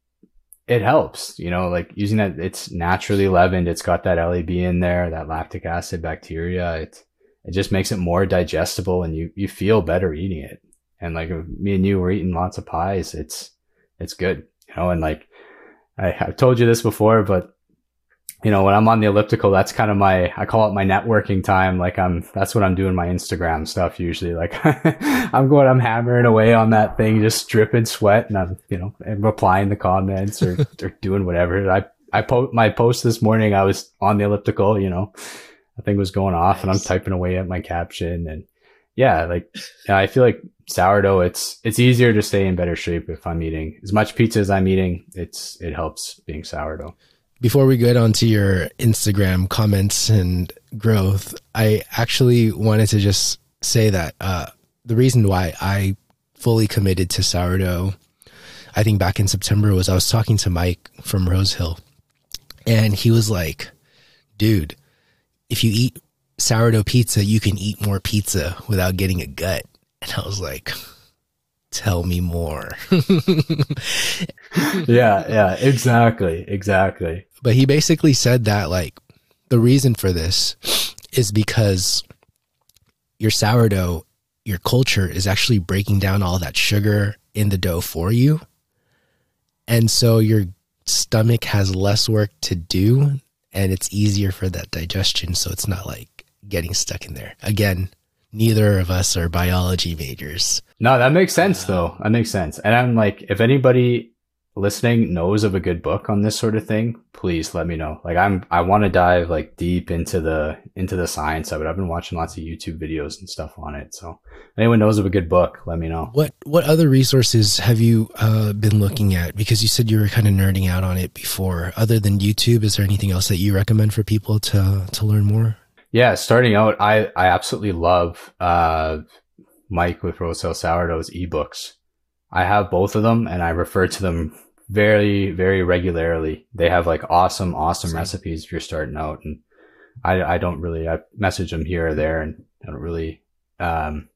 Speaker 2: it helps, you know, like using that, it's naturally leavened. It's got that LAB in there, that lactic acid bacteria. It, it just makes it more digestible and you, you feel better eating it. And like me and you were eating lots of pies. It's, it's good, you know, and like I, I've told you this before, but you know, when I'm on the elliptical, that's kind of my, I call it my networking time. Like I'm, that's what I'm doing my Instagram stuff usually. Like *laughs* I'm going, I'm hammering away on that thing, just dripping sweat and I'm, you know, and replying the comments or, *laughs* or doing whatever. I, I post my post this morning. I was on the elliptical, you know, I think was going off nice. and I'm typing away at my caption and yeah, like I feel like sourdough, it's, it's easier to stay in better shape if I'm eating as much pizza as I'm eating. It's, it helps being sourdough.
Speaker 3: Before we get onto your Instagram comments and growth, I actually wanted to just say that uh, the reason why I fully committed to sourdough, I think back in September, was I was talking to Mike from Rosehill, and he was like, dude, if you eat sourdough pizza, you can eat more pizza without getting a gut. And I was like, tell me more. *laughs*
Speaker 2: yeah, yeah, exactly, exactly.
Speaker 3: But he basically said that like the reason for this is because your sourdough, your culture is actually breaking down all that sugar in the dough for you. And so your stomach has less work to do and it's easier for that digestion. So it's not like getting stuck in there. Again, neither of us are biology majors.
Speaker 2: No, that makes sense though. That makes sense. And I'm like, if anybody listening knows of a good book on this sort of thing, please let me know. Like I'm, I want to dive like deep into the, into the science of it. I've been watching lots of YouTube videos and stuff on it. So anyone knows of a good book, let me know.
Speaker 3: What, what other resources have you uh, been looking at? Because you said you were kind of nerding out on it before. Other than YouTube, is there anything else that you recommend for people to, to learn more?
Speaker 2: Yeah, starting out, I, I absolutely love, uh, Mike with Rosehill Sourdough's ebooks. I have both of them and I refer to them very, very regularly. They have like awesome, awesome recipes if you're starting out. And I, I don't really, I message them here or there and I don't really, um,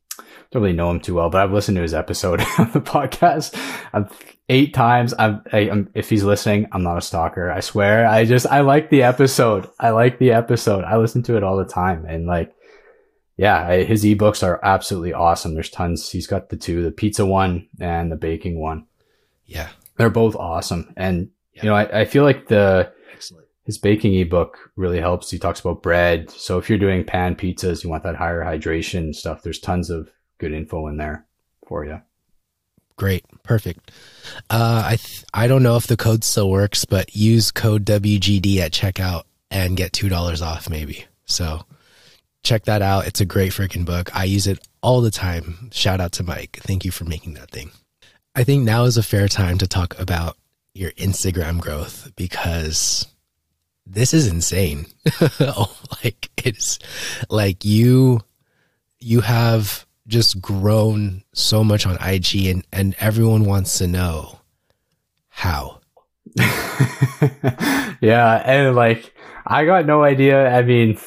Speaker 2: don't really know him too well, but I've listened to his episode *laughs* on the podcast I've, eight times. I'm, I, am if he's listening, I'm not a stalker. I swear. I just, I like the episode. I like the episode. I listen to it all the time. And like, yeah, his ebooks are absolutely awesome. There's tons. He's got the two, the pizza one and the baking one.
Speaker 3: Yeah.
Speaker 2: They're both awesome. And, yeah. you know, I, I feel like the, Excellent. his baking ebook really helps. He talks about bread. So if you're doing pan pizzas, you want that higher hydration stuff. There's tons of good info in there for you.
Speaker 3: Great. Perfect. Uh, I, th- I don't know if the code still works, but use code WGD at checkout and get $2 off maybe. So, check that out. It's a great freaking book. I use it all the time. Shout out to Mike. Thank you for making that thing. I think now is a fair time to talk about your Instagram growth because this is insane. *laughs* oh, like it's like you you have just grown so much on IG and and everyone wants to know how. *laughs*
Speaker 2: yeah, and like I got no idea. I mean,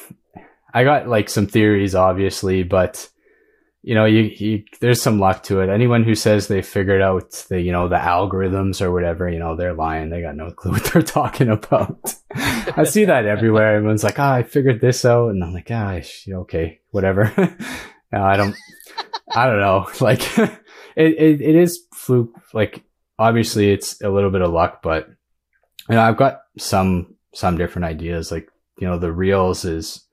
Speaker 2: I got like some theories, obviously, but you know, you, you, there's some luck to it. Anyone who says they figured out the, you know, the algorithms or whatever, you know, they're lying. They got no *laughs* clue what they're talking about. I see that everywhere. Everyone's like, ah, oh, I figured this out. And I'm like, ah, okay, whatever. *laughs* no, I don't, I don't know. *laughs* Like it, it, it is fluke. Like obviously it's a little bit of luck, but you know, I've got some, some different ideas. Like, you know, the reels is,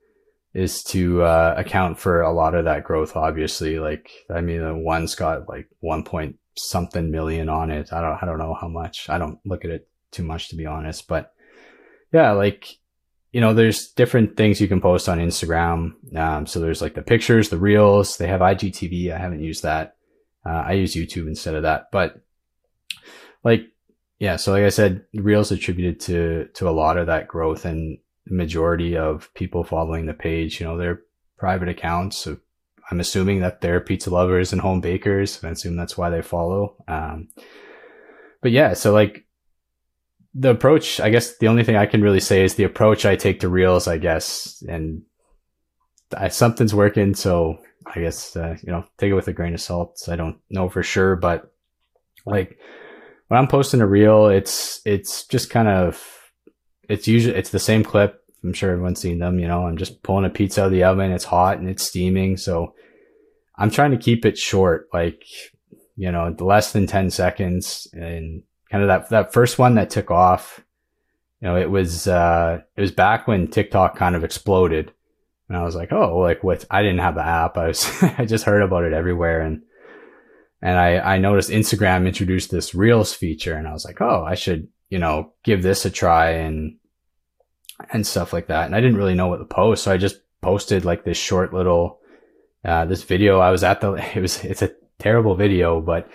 Speaker 2: is to uh, account for a lot of that growth. Obviously, like I mean, the one's got like one point something million on it. I don't I don't know how much. I don't look at it too much to be honest, but yeah, like you know, there's different things you can post on Instagram. Um, so there's like the pictures, the reels. They have IGTV. I haven't used that. Uh, I use YouTube instead of that. But like, yeah. So like I said, reels attributed to to a lot of that growth and majority of people following the page. You know, they're private accounts. So I'm assuming that they're pizza lovers and home bakers. I assume that's why they follow. Um, but yeah, so like the approach, I guess the only thing I can really say is the approach I take to reels, I guess, and I, something's working. So I guess, uh, you know, take it with a grain of salt. I don't know for sure, but like when I'm posting a reel, it's, it's just kind of, it's usually, it's the same clip. I'm sure everyone's seen them, you know, I'm just pulling a pizza out of the oven. It's hot and it's steaming. So I'm trying to keep it short, like, you know, less than 10 seconds and kind of that that first one that took off. You know, it was uh, it was back when TikTok kind of exploded, and I was like, oh, like what? I didn't have the app. I was *laughs* I just heard about it everywhere, and and I I noticed Instagram introduced this Reels feature, and I was like, oh, I should you know give this a try and and stuff like that. And I didn't really know what to post, so I just posted like this short little uh, this video. I was at the *laughs* it was it's a terrible video, but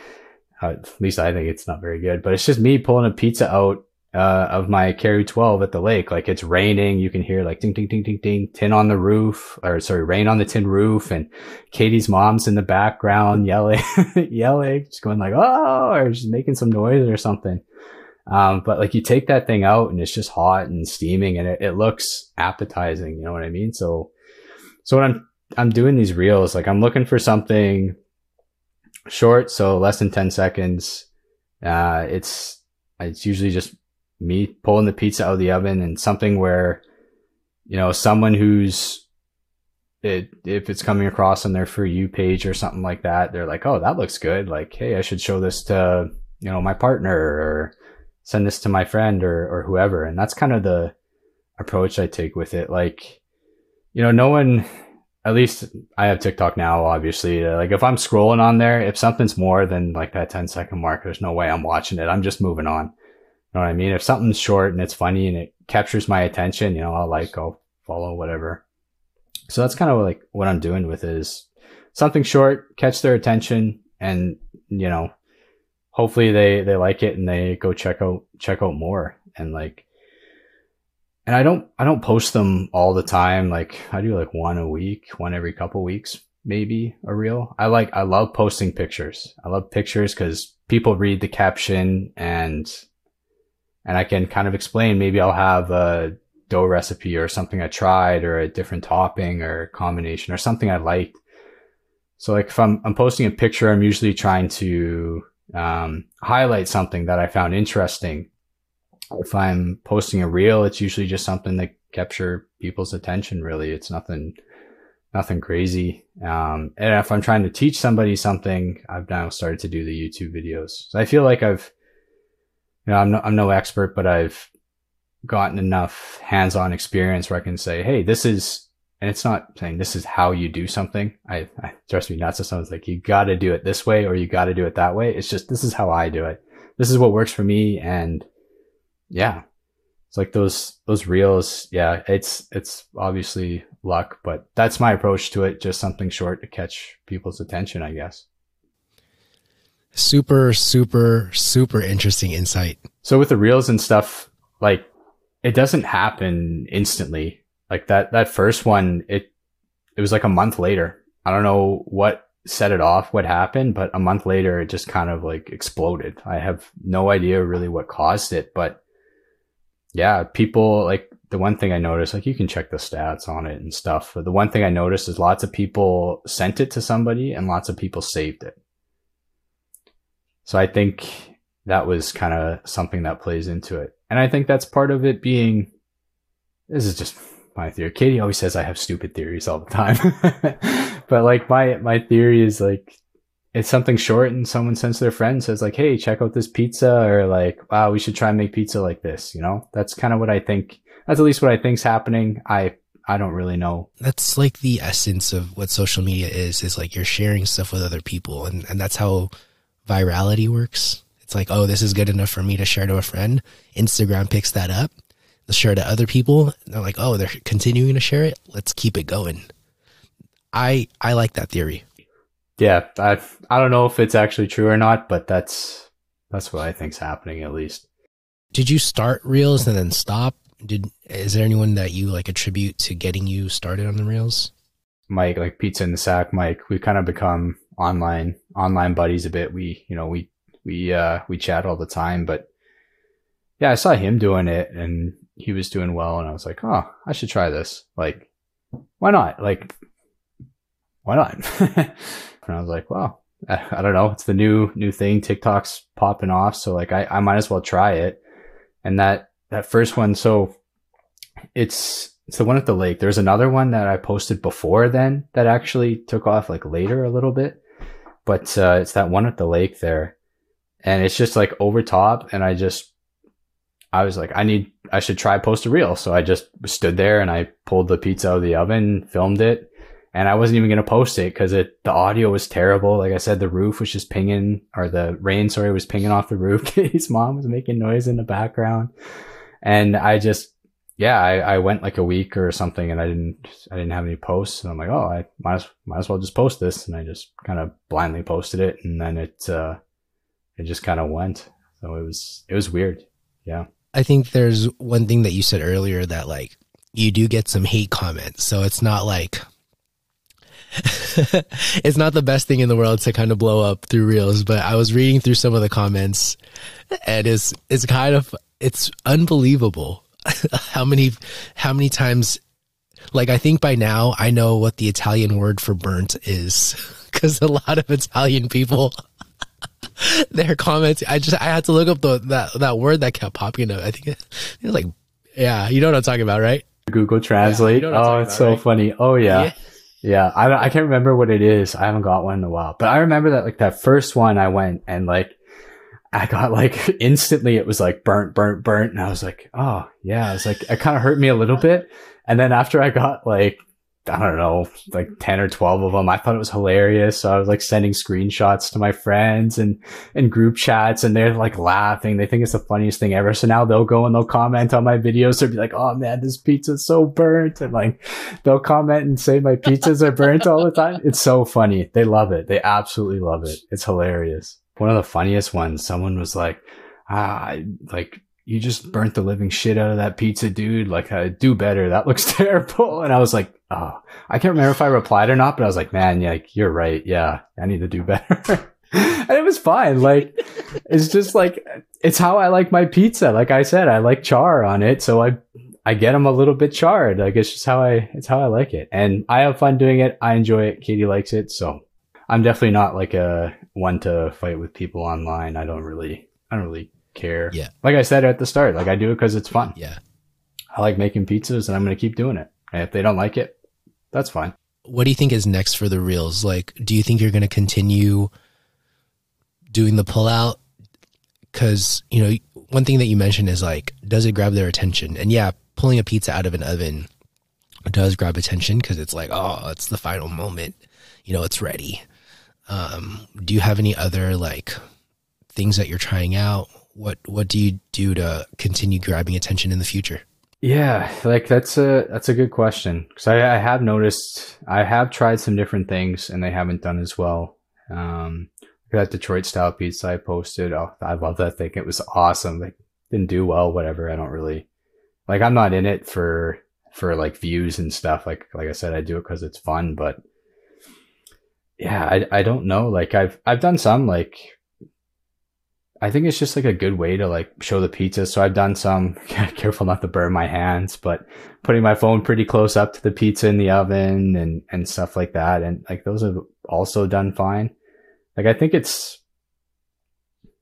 Speaker 2: uh, at least I think it's not very good, but it's just me pulling a pizza out uh, of my Karu 12 at the lake. Like it's raining. You can hear like ding, ding, ding, ding, ding, tin on the roof or sorry, rain on the tin roof. And Katie's mom's in the background yelling, *laughs* yelling, just going like, Oh, or just making some noise or something. Um, but like you take that thing out and it's just hot and steaming and it, it looks appetizing. You know what I mean? So, so when I'm, I'm doing these reels, like I'm looking for something short, so less than 10 seconds. Uh, it's, it's usually just me pulling the pizza out of the oven and something where, you know, someone who's, it, if it's coming across on their For You page or something like that, they're like, oh, that looks good. Like, hey, I should show this to, you know, my partner or send this to my friend or, or whoever. And that's kind of the approach I take with it. Like, you know, no one, at least I have TikTok now, obviously. Uh, like if I'm scrolling on there, if something's more than like that 10 second mark, there's no way I'm watching it. I'm just moving on. You know what I mean? If something's short and it's funny and it captures my attention, you know, I'll like, I'll follow, whatever. So that's kind of like what I'm doing with it is something short, catch their attention and, you know, hopefully they, they like it and they go check out, check out more. And like, and I don't I don't post them all the time. Like I do like one a week, one every couple weeks, maybe a reel. I like I love posting pictures. I love pictures because people read the caption and and I can kind of explain. Maybe I'll have a dough recipe or something I tried or a different topping or combination or something I liked. So like if I'm I'm posting a picture, I'm usually trying to um, highlight something that I found interesting if I'm posting a reel, it's usually just something that capture people's attention. Really, it's nothing, nothing crazy. Um, and if I'm trying to teach somebody something, I've now started to do the YouTube videos. So I feel like I've, you know, I'm no, I'm no expert, but I've gotten enough hands-on experience where I can say, Hey, this is, and it's not saying this is how you do something. I, I trust me, not so someone's like, you got to do it this way or you got to do it that way. It's just, this is how I do it. This is what works for me. And yeah, it's like those those reels. Yeah, it's it's obviously luck, but that's my approach to it. Just something short to catch people's attention, I guess.
Speaker 3: Super, super, super interesting insight.
Speaker 2: So with the reels and stuff, like it doesn't happen instantly. Like that that first one, it it was like a month later. I don't know what set it off, what happened, but a month later it just kind of like exploded. I have no idea really what caused it, but yeah, people like the one thing I noticed, like you can check the stats on it and stuff. But the one thing I noticed is lots of people sent it to somebody and lots of people saved it. So I think that was kind of something that plays into it. And I think that's part of it being, this is just my theory. Katie always says I have stupid theories all the time. *laughs* but like my, my theory is like it's something short and someone sends their friend says like, Hey, check out this pizza or like, wow, we should try and make pizza like this. You know, that's kind of what I think. That's at least what I think's happening. I, I don't really know.
Speaker 3: That's like the essence of what social media is, is like you're sharing stuff with other people and, and that's how virality works. It's like, oh, this is good enough for me to share to a friend. Instagram picks that up. Share it to other people. They're like, oh, they're continuing to share it. Let's keep it going. I I like that theory.
Speaker 2: Yeah, I I don't know if it's actually true or not, but that's that's what I think's happening at least.
Speaker 3: Did you start reels and then stop? Did is there anyone that you like attribute to getting you started on the reels?
Speaker 2: Mike, like Pizza in the Sack, Mike, we kind of become online online buddies a bit. We you know we we uh we chat all the time, but yeah, I saw him doing it and he was doing well, and I was like, oh, I should try this. Like, why not? Like, why not? *laughs* and I was like, well, I, I, don't know. It's the new new thing. TikTok's popping off, so like, I, I might as well try it. And that that first one, so it's it's the one at the lake. There's another one that I posted before then that actually took off like later a little bit, but uh, it's that one at the lake there, and it's just like over top, and I just I was like, I need, I should try post a reel. So I just stood there and I pulled the pizza out of the oven, filmed it, and I wasn't even going to post it because it, the audio was terrible. Like I said, the roof was just pinging, or the rain, sorry, was pinging off the roof. *laughs* His mom was making noise in the background. And I just, yeah, I, I went like a week or something and I didn't, I didn't have any posts. And I'm like, oh, I might as, might as well just post this. And I just kind of blindly posted it. And then it, uh, it just kind of went. So it was, it was weird. Yeah.
Speaker 3: I think there's one thing that you said earlier that like you do get some hate comments. So it's not like *laughs* it's not the best thing in the world to kind of blow up through reels, but I was reading through some of the comments and it's it's kind of it's unbelievable *laughs* how many how many times like I think by now I know what the Italian word for burnt is *laughs* cuz a lot of Italian people *laughs* their comments. I just I had to look up the that that word that kept popping up. I think it, it was like yeah, you know what I'm talking about, right?
Speaker 2: Google Translate. Yeah, you know oh, it's about, so right? funny. Oh yeah. yeah. Yeah, I I can't remember what it is. I haven't got one in a while, but I remember that like that first one I went and like I got like *laughs* instantly it was like burnt, burnt, burnt, and I was like, oh yeah, it's like it kind of hurt me a little bit, and then after I got like I don't know, like 10 or 12 of them. I thought it was hilarious. So I was like sending screenshots to my friends and, and group chats and they're like laughing. They think it's the funniest thing ever. So now they'll go and they'll comment on my videos. They'll be like, Oh man, this pizza's so burnt. And like they'll comment and say my pizzas are burnt all the time. It's so funny. They love it. They absolutely love it. It's hilarious. One of the funniest ones, someone was like, ah, like you just burnt the living shit out of that pizza, dude. Like, do better. That looks *laughs* terrible. And I was like, oh, I can't remember if I replied or not, but I was like, man, like, you're right. Yeah, I need to do better. *laughs* and it was fine. Like, it's just like, it's how I like my pizza. Like I said, I like char on it. So I, I get them a little bit charred. Like, it's just how I, it's how I like it. And I have fun doing it. I enjoy it. Katie likes it. So I'm definitely not like a one to fight with people online. I don't really, I don't really care.
Speaker 3: Yeah.
Speaker 2: Like I said at the start, like I do it because it's fun.
Speaker 3: Yeah.
Speaker 2: I like making pizzas and I'm going to keep doing it. And if they don't like it, that's fine.
Speaker 3: What do you think is next for the reels? Like, do you think you're going to continue doing the pullout? Because, you know, one thing that you mentioned is like, does it grab their attention? And yeah, pulling a pizza out of an oven does grab attention because it's like, oh, it's the final moment. You know, it's ready. Um, do you have any other like things that you're trying out? what what do you do to continue grabbing attention in the future?
Speaker 2: Yeah, like that's a that's a good question because I, I have noticed I have tried some different things and they haven't done as well. Um, that Detroit style pizza I posted, oh, I love that thing. It was awesome. Like didn't do well, whatever. I don't really like. I'm not in it for for like views and stuff. Like like I said, I do it because it's fun. But yeah, I I don't know. Like I've I've done some like I think it's just like a good way to like show the pizza. So I've done some *laughs* careful not to burn my hands, but putting my phone pretty close up to the pizza in the oven and, and stuff like that. And like those have also done fine. Like I think it's,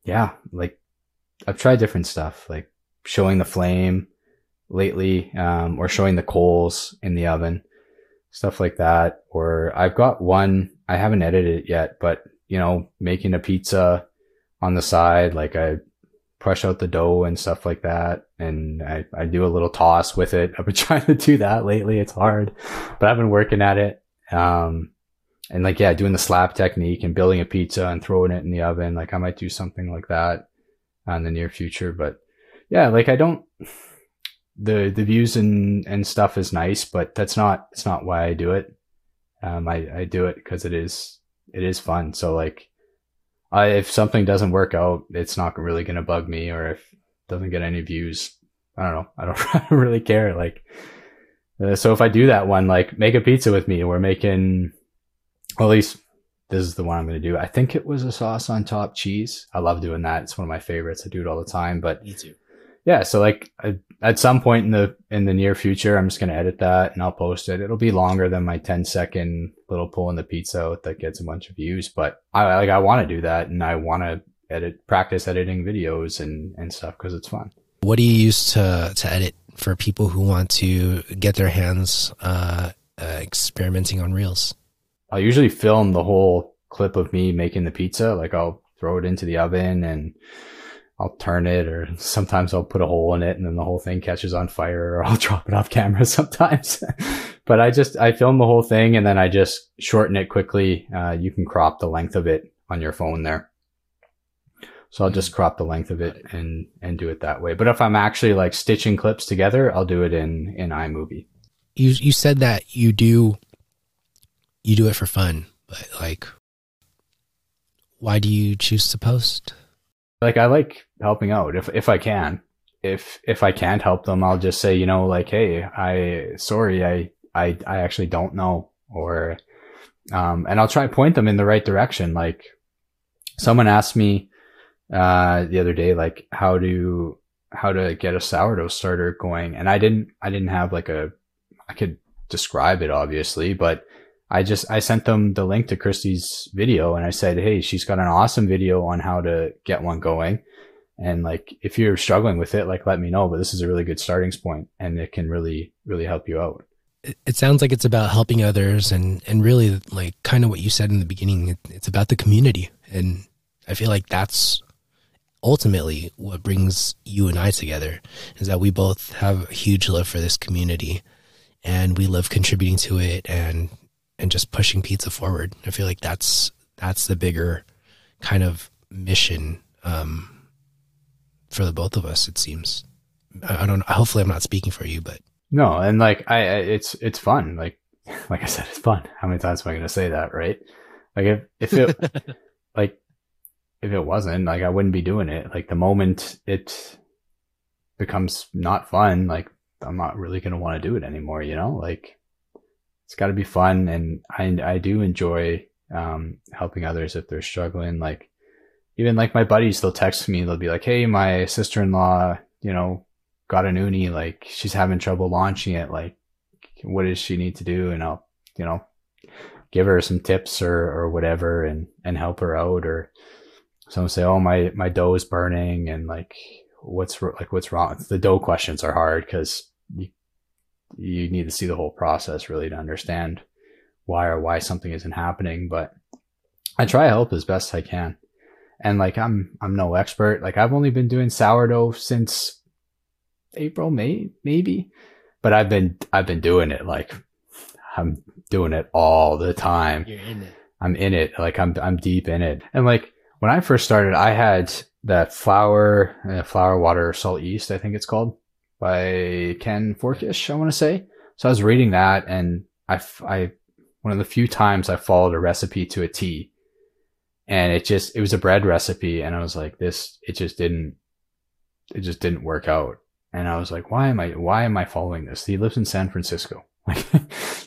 Speaker 2: yeah, like I've tried different stuff, like showing the flame lately, um, or showing the coals in the oven, stuff like that. Or I've got one, I haven't edited it yet, but you know, making a pizza on the side. Like I push out the dough and stuff like that. And I, I do a little toss with it. *laughs* I've been trying to do that lately. It's hard, but I've been working at it. Um, and like, yeah, doing the slap technique and building a pizza and throwing it in the oven. Like I might do something like that in the near future, but yeah, like I don't, the the views and and stuff is nice, but that's not it's not why I do it. Um, I I do it because it is it is fun. So like, I if something doesn't work out, it's not really gonna bug me, or if it doesn't get any views, I don't know. I don't, *laughs* I don't really care. Like, uh, so if I do that one, like make a pizza with me, we're making, well, at least this is the one I'm going to do. I think it was a sauce on top cheese. I love doing that. It's one of my favorites. I do it all the time, but
Speaker 3: Me too.
Speaker 2: yeah. So like I, at some point in the, in the near future, I'm just going to edit that and I'll post it. It'll be longer than my 10 second little pull in the pizza out that gets a bunch of views, but I like, I want to do that and I want to edit, practice editing videos and, and stuff because it's fun.
Speaker 3: What do you use to to edit for people who want to get their hands uh, uh, experimenting on reels?
Speaker 2: I'll usually film the whole clip of me making the pizza. Like I'll throw it into the oven and I'll turn it or sometimes I'll put a hole in it and then the whole thing catches on fire or *laughs* I'll drop it off camera *laughs* sometimes. but I just, I film the whole thing and then I just shorten it quickly. Uh, you can crop the length of it on your phone there. So I'll just crop the length of it and, and do it that way. But if I'm actually like stitching clips together, I'll do it in, in iMovie.
Speaker 3: You you said that you do you do it for fun, but like, why do you choose to post?
Speaker 2: like I like helping out if if I can. If if I can't help them, I'll just say, you know, like, hey, I sorry, I I I actually don't know, or um, and I'll try point them in the right direction. Like someone asked me uh the other day, like how to how to get a sourdough starter going, and I didn't I didn't have like a I could describe it obviously, but I just I sent them the link to Christy's video and I said, "Hey, she's got an awesome video on how to get one going." And like if you're struggling with it, like let me know, but this is a really good starting point and it can really really help you out.
Speaker 3: It, sounds like it's about helping others, and and really like kind of what you said in the beginning. It, it's about the community, and I feel like that's ultimately what brings you and I together is that we both have a huge love for this community, and we love contributing to it and and just pushing pizza forward. I feel like that's that's the bigger kind of mission um, for the both of us. It seems. I, I don't. Hopefully, I'm not speaking for you, but
Speaker 2: No, and like I, I it's it's fun. Like *laughs* like I said, it's fun. How many times am I going to say that, right? Like if if it *laughs* like if it wasn't, like I wouldn't be doing it. Like the moment it becomes not fun, like I'm not really going to want to do it anymore, you know? Like it's got to be fun and I I do enjoy um helping others if they're struggling like even like my buddies they'll text me. They'll be like hey my sister-in-law you know got an Ooni like she's having trouble launching it. Like what does she need to do? And I'll you know give her some tips or or whatever and and help her out. Or someone say oh my my dough is burning and like what's like what's wrong? The dough questions are hard because you you need to see the whole process really to understand why or why something isn't happening. But i try to help as best i can and like i'm i'm no expert like i've only been doing sourdough since april may maybe but i've been i've been doing it like i'm doing it all the time
Speaker 3: you're in it.
Speaker 2: I'm in it. Like I'm, I'm deep in it. And like when I first started, I had that flour, uh, flour, water, salt, yeast, I think it's called by Ken Forkish, I want to say. So I was reading that and I I one of the few times I followed a recipe to a T and it just, it was a bread recipe. And I was like, this, it just didn't, it just didn't work out. And I was like, why am I, why am I following this? He lives in San Francisco. *laughs* Like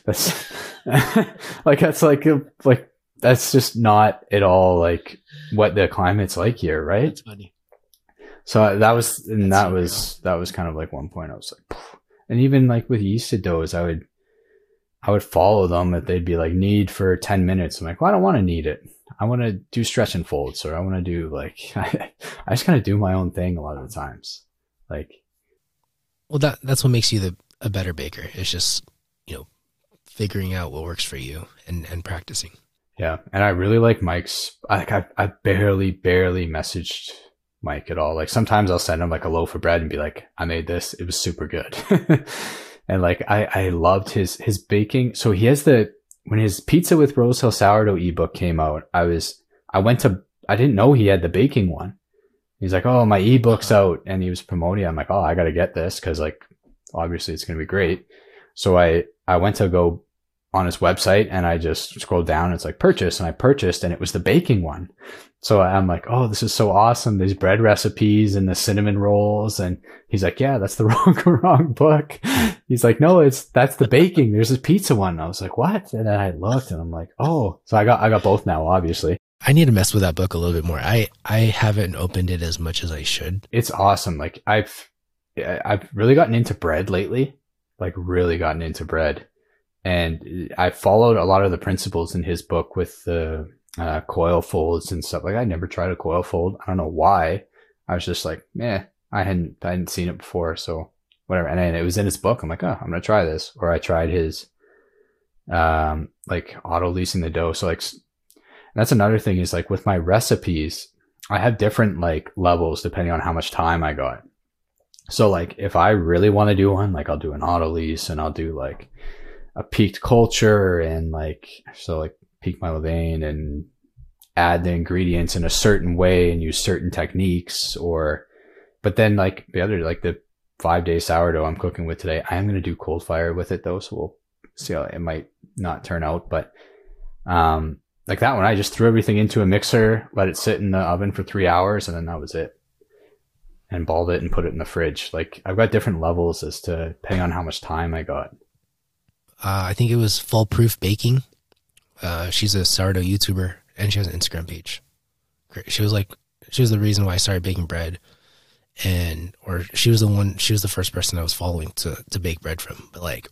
Speaker 2: that's, *laughs* like, that's like, like, that's just not at all like what the climate's like here, right?
Speaker 3: That's funny.
Speaker 2: So that was, and
Speaker 3: That's
Speaker 2: that was, that was kind of like one point I was like, "Phew." and even like with yeasted doughs, I would, I would follow them if they'd be like knead for 10 minutes. I'm like, well, I don't want to knead it. I want to do stretch and folds or I want to do like, *laughs* I just kind of do my own thing a lot of the times. Like,
Speaker 3: Well, that that's what makes you the a better baker. It's just you know figuring out what works for you and and practicing.
Speaker 2: Yeah, and I really like Mike's. Like I, I barely, barely messaged Mike at all. Like sometimes I'll send him like a loaf of bread and be like, "I made this. It was super good." *laughs* and like I, I loved his his baking. So he has the when his pizza with Rosehill sourdough ebook came out. I was I went to I didn't know he had the baking one. He's like, "Oh, my ebook's uh-huh. out," and he was promoting. it. I'm like, "Oh, I got to get this because like obviously it's going to be great. So I, I went to go on his website and I just scrolled down. And it's like purchase and I purchased and it was the baking one. So I'm like, oh, this is so awesome. These bread recipes and the cinnamon rolls. And he's like, yeah, that's the *laughs* wrong, wrong book. He's like, no, it's, that's the baking. There's a pizza one. And I was like, what? And then I looked and I'm like, oh, so I got, I got both now, obviously.
Speaker 3: I need to mess with that book a little bit more. I, I haven't opened it as much as I should.
Speaker 2: It's awesome. Like I've, I've really gotten into bread lately, like really gotten into bread and I followed a lot of the principles in his book with the uh, coil folds and stuff. Like I never tried a coil fold. I don't know why. I was just like, eh, I hadn't I hadn't seen it before, so whatever. And then it was in his book. I'm like, oh, I'm gonna try this. Or I tried his um like autolysing the dough. So like that's another thing is like with my recipes, I have different like levels depending on how much time I got. So like if I really want to do one, like I'll do an autolyse and I'll do like a peaked culture and like so like peak my levain and add the ingredients in a certain way and use certain techniques or but then like the other like the five day sourdough I'm cooking with today, I am gonna do cold fire with it though, so we'll see how it might not turn out. But um like that one I just threw everything into a mixer, let it sit in the oven for three hours and then that was it. And balled it and put it in the fridge. Like I've got different levels as to depending on how much time I got.
Speaker 3: Uh, I think it was Foolproof Baking. Uh, she's a sourdough YouTuber and she has an Instagram page. She was like, she was the reason why I started baking bread, and or she was the one, she was the first person I was following to to bake bread from. But like,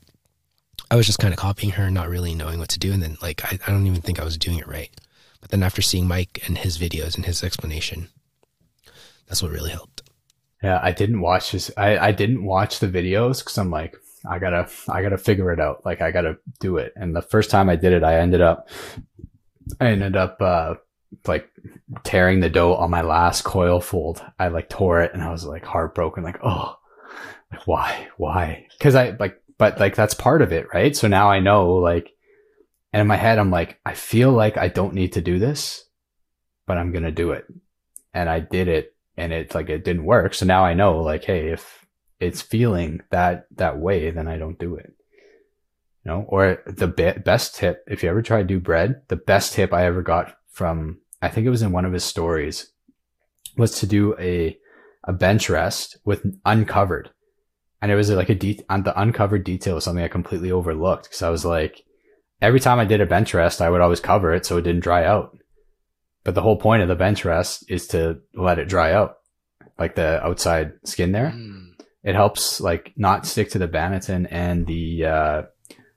Speaker 3: I was just kind of copying her, not really knowing what to do, and then like I, I don't even think I was doing it right. But then after seeing Mike and his videos and his explanation, that's what really helped.
Speaker 2: Yeah, I didn't watch his. I I didn't watch the videos because I'm like, I gotta, I gotta figure it out. Like I gotta do it. And the first time I did it, I ended up, I ended up, uh, like tearing the dough on my last coil fold. I like tore it and I was like heartbroken, like, oh, like, why, why? Cause I like, but like that's part of it, right? So now I know like, and in my head, I'm like, I feel like I don't need to do this, but I'm going to do it. And I did it and it's like, it didn't work. So now I know like, Hey, if, it's feeling that that way, then I don't do it. You know, or the be- best tip, if you ever try to do bread, the best tip I ever got from, I think it was in one of his stories, was to do a, a bench rest with uncovered. And it was like a de- on the uncovered detail was something I completely overlooked because I was like, every time I did a bench rest, I would always cover it so it didn't dry out. But the whole point of the bench rest is to let it dry out, like the outside skin there. Mm. It helps like not stick to the banneton and the, uh,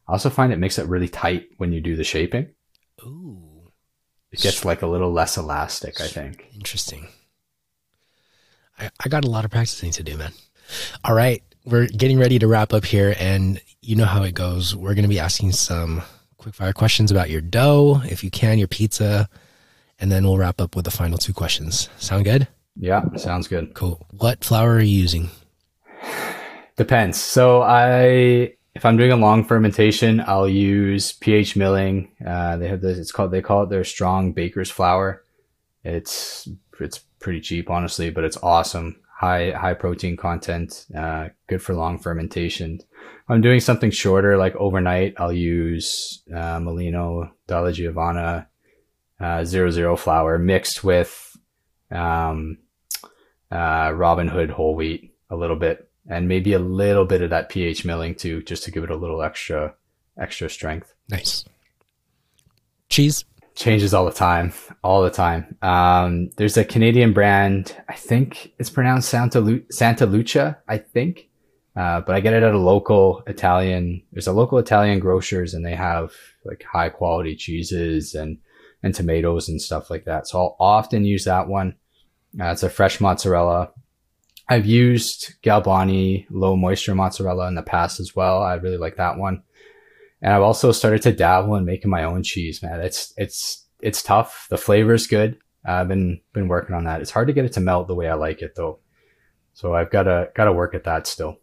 Speaker 2: I also find it makes it really tight when you do the shaping.
Speaker 3: Ooh.
Speaker 2: It gets like a little less elastic, I think.
Speaker 3: Interesting. I, I got a lot of practicing to do, man. All right. We're getting ready to wrap up here and you know how it goes. We're going to be asking some quick fire questions about your dough, if you can, your pizza, and then we'll wrap up with the final two questions. Sound good?
Speaker 2: Yeah, sounds good.
Speaker 3: Cool. What flour are you using?
Speaker 2: Depends. So I, if I'm doing a long fermentation, I'll use pH milling. Uh, they have this. It's called. They call it their strong baker's flour. It's it's pretty cheap, honestly, but it's awesome. High high protein content. Uh, good for long fermentation. If I'm doing something shorter, like overnight, I'll use uh, Molino Dalla Giovanna uh, zero zero flour mixed with um, uh, Robin Hood whole wheat a little bit and maybe a little bit of that pH milling too, just to give it a little extra extra strength.
Speaker 3: Nice. Cheese
Speaker 2: changes all the time, all the time. Um, there's a Canadian brand, I think it's pronounced Santa Lu- Santa Lucia, I think, uh, but I get it at a local Italian. There's a local Italian grocers, and they have like high quality cheeses and and tomatoes and stuff like that. So I'll often use that one. Uh, it's a fresh mozzarella. I've used Galbani low moisture mozzarella in the past as well. I really like that one. And I've also started to dabble in making my own cheese, man. It's, it's, it's tough. The flavor is good. I've been, been working on that. It's hard to get it to melt the way I like it though. So I've got to, got to work at that still.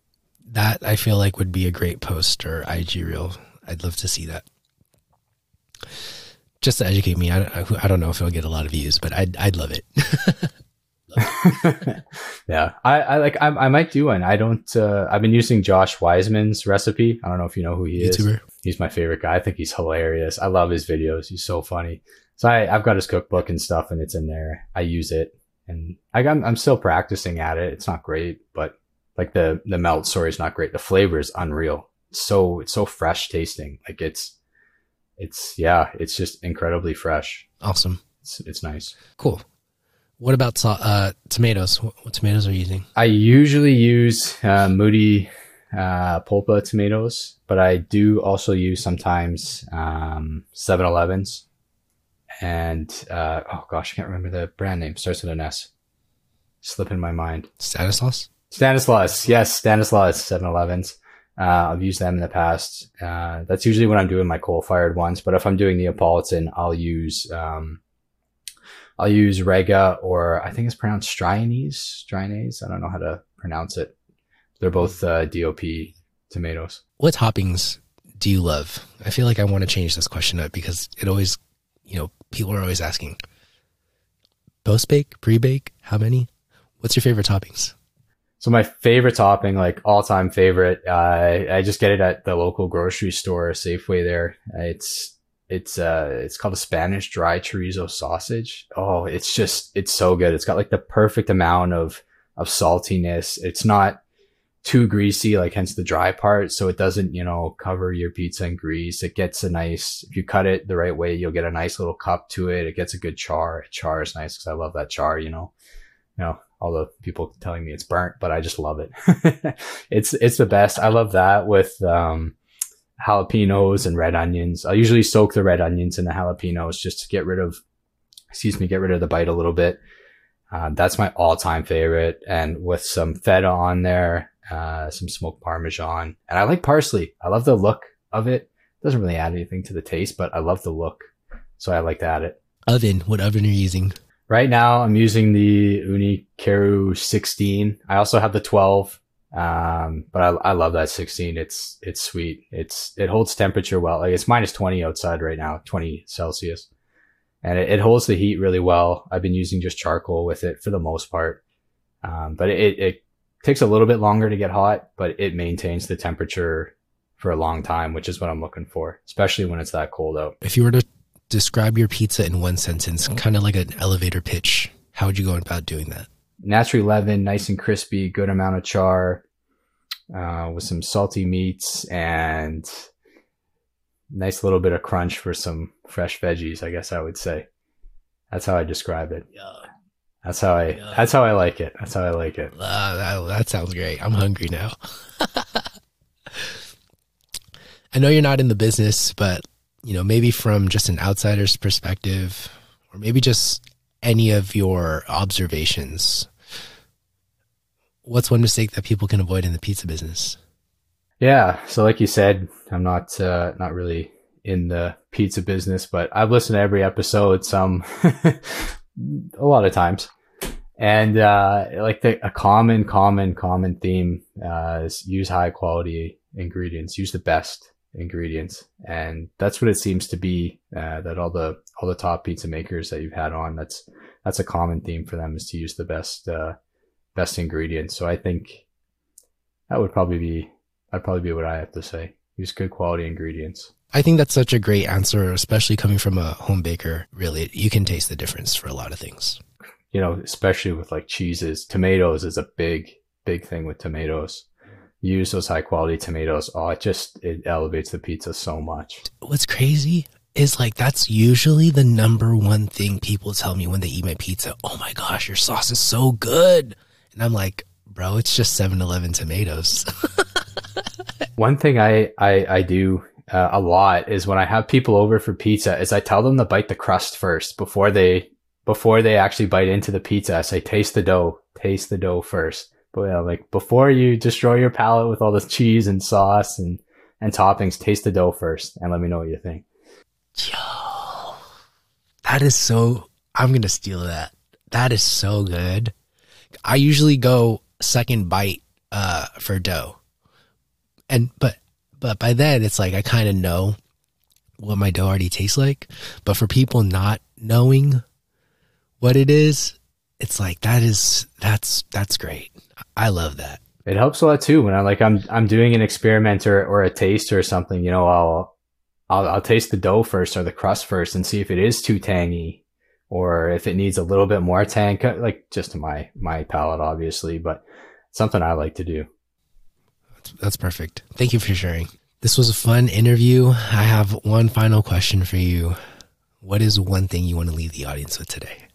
Speaker 3: That I feel like would be a great post or IG reel. I'd love to see that. Just to educate me, I, I don't know if it'll get a lot of views, but I'd, I'd love it. *laughs* *laughs*
Speaker 2: yeah, I, I like. I, I might do one. I don't. Uh, I've been using Josh Weissman's recipe. I don't know if you know who he
Speaker 3: YouTuber.
Speaker 2: is. He's my favorite guy. I think he's hilarious. I love his videos. He's so funny. So I, I've got his cookbook and stuff, and it's in there. I use it, and I, I'm I'm still practicing at it. It's not great, but like the the melt story is not great. The flavor is unreal. It's so it's so fresh tasting. Like it's it's yeah, it's just incredibly fresh.
Speaker 3: Awesome.
Speaker 2: It's it's nice.
Speaker 3: Cool. What about uh, tomatoes? What, what tomatoes are you using?
Speaker 2: I usually use uh, Mutti uh, Polpa tomatoes, but I do also use sometimes um, 7-Elevens. And uh, oh gosh, I can't remember the brand name. Starts with an S. Slipping my mind.
Speaker 3: Stanislaus?
Speaker 2: Stanislaus, yes, Stanislaus 7-Elevens. Uh, I've used them in the past. Uh, that's usually when I'm doing my coal-fired ones. But if I'm doing Neapolitan, I'll use um, I'll use Rega or I think it's pronounced Strianese. Strianese. I don't know how to pronounce it. They're both uh, DOP tomatoes.
Speaker 3: What toppings do you love? I feel like I want to change this question up because it always, you know, people are always asking. Post bake, pre bake, how many? What's your favorite toppings?
Speaker 2: So my favorite topping, like all time favorite, uh, I just get it at the local grocery store, Safeway. There, it's it's uh it's called a Spanish dry chorizo sausage. Oh, it's just it's so good. It's got like the perfect amount of of saltiness. It's not too greasy, like hence the dry part, so it doesn't you know cover your pizza in grease. It gets a nice if you cut it the right way, you'll get a nice little cup to it. It gets a good char. Char is nice because I love that char. You know, you know all the people telling me it's burnt, but I just love it. *laughs* it's it's the best. I love that with um jalapenos and red onions. I'll usually soak the red onions in the jalapenos just to get rid of, excuse me, get rid of the bite a little bit. Uh, that's my all-time favorite, and with some feta on there, uh, some smoked parmesan, and I like parsley. I love the look of it. Doesn't really add anything to the taste, but I love the look, so I like to add it.
Speaker 3: Oven. What oven are you using?
Speaker 2: Right now, I'm using the Ooni Karu 16. I also have the 12. Um, but I, I love that 16. It's, it's sweet. It's, it holds temperature well. Like it's minus 20 outside right now, 20 Celsius. And it, it holds the heat really well. I've been using just charcoal with it for the most part. Um, but it, it takes a little bit longer to get hot, but it maintains the temperature for a long time, which is what I'm looking for, especially when it's that cold out.
Speaker 3: If you were to describe your pizza in one sentence, kind of like an elevator pitch, how would you go about doing that?
Speaker 2: Naturally leavened, nice and crispy, good amount of char, uh, with some salty meats and nice little bit of crunch for some fresh veggies. I guess I would say that's how I describe it.
Speaker 3: Yeah.
Speaker 2: That's how I. Yeah. That's how I like it. That's how I like it.
Speaker 3: Uh, that, that sounds great. I'm hungry now. *laughs* I know you're not in the business, but you know maybe from just an outsider's perspective, or maybe just any of your observations what's one mistake that people can avoid in the pizza business?
Speaker 2: Yeah, so like you said, I'm not uh, not really in the pizza business, but I've listened to every episode some *laughs* a lot of times. And uh, like the a common, common, common theme uh, is use high quality ingredients, use the best ingredients, and that's what it seems to be. Uh, that all the all the top pizza makers that you've had on, that's that's a common theme for them is to use the best uh, best ingredients. So I think that would probably be that'd probably be what I have to say. Use good quality ingredients.
Speaker 3: I think that's such a great answer, especially coming from a home baker. Really, you can taste the difference for a lot of things.
Speaker 2: You know, especially with like cheeses, tomatoes is a big, big thing with tomatoes. Use those high quality tomatoes. Oh, it just it elevates the pizza so much.
Speaker 3: What's crazy is like that's usually the number one thing people tell me when they eat my pizza. Oh my gosh, your sauce is so good. And I'm like, bro, it's just 7 Eleven tomatoes. *laughs*
Speaker 2: One thing I, I, I do uh, a lot is when I have people over for pizza is I tell them to bite the crust first before they, before they actually bite into the pizza. I say, taste the dough, taste the dough first. But yeah, like before you destroy your palate with all the cheese and sauce and, and toppings, taste the dough first and let me know what you think.
Speaker 3: Yo, that is so, I'm going to steal that. That is so good. I usually go second bite uh, for dough, and but but by then it's like I kind of know what my dough already tastes like. But for people not knowing what it is, it's like that is that's that's great. I love that.
Speaker 2: It helps a lot too when I like I'm I'm doing an experiment or, or a taste or something. You know, I'll I'll I'll taste the dough first or the crust first and see if it is too tangy or if it needs a little bit more tang. Uh, like just to my my palate, obviously, but something I like to do.
Speaker 3: That's, that's perfect. Thank you for sharing. This was a fun interview. I have one final question for you. What is one thing you want to leave the audience with today?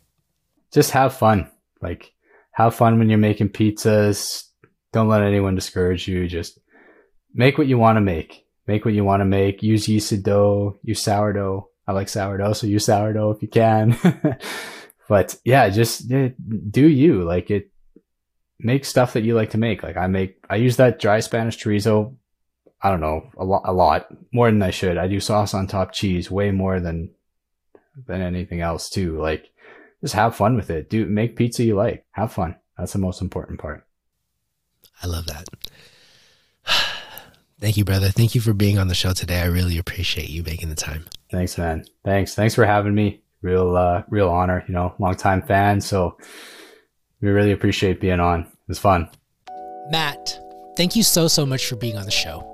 Speaker 2: Just have fun. Like have fun when you're making pizzas. Don't let anyone discourage you. Just make what you want to make. Make what you want to make. Use yeasted dough. Use sourdough. I like sourdough, so use sourdough if you can. *laughs* but yeah, just do you like it? Make stuff that you like to make. Like I make, I use that dry Spanish chorizo. I don't know a lot, a lot more than I should. I do sauce on top cheese way more than than anything else too. Like just have fun with it. Do make pizza you like. Have fun. That's the most important part.
Speaker 3: I love that. *sighs* Thank you, brother. Thank you for being on the show today. I really appreciate you making the time.
Speaker 2: Thanks, man. Thanks. Thanks for having me. Real, uh, real honor. You know, long time fan. So we really appreciate being on. It was fun.
Speaker 1: Matt, thank you so, so much for being on the show.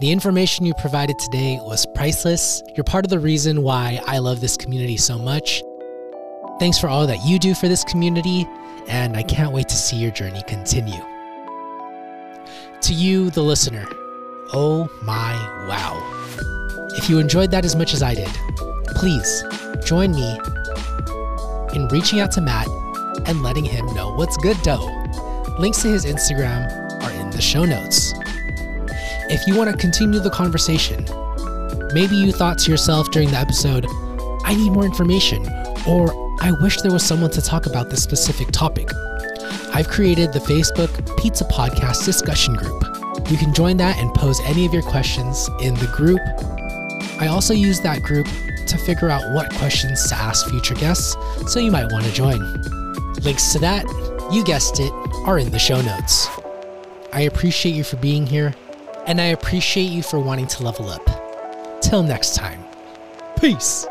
Speaker 1: The information you provided today was priceless. You're part of the reason why I love this community so much. Thanks for all that you do for this community, and I can't wait to see your journey continue. To you, the listener, oh my wow. If you enjoyed that as much as I did, please join me in reaching out to Matt and letting him know what's good dough. Links to his Instagram are in the show notes. If you want to continue the conversation, maybe you thought to yourself during the episode, I need more information, or I wish there was someone to talk about this specific topic. I've created the Facebook Pizza Podcast discussion group. You can join that and pose any of your questions in the group. I also use that group to figure out what questions to ask future guests, so you might want to join. Links to that, you guessed it, are in the show notes. I appreciate you for being here, and I appreciate you for wanting to level up. Till next time, peace.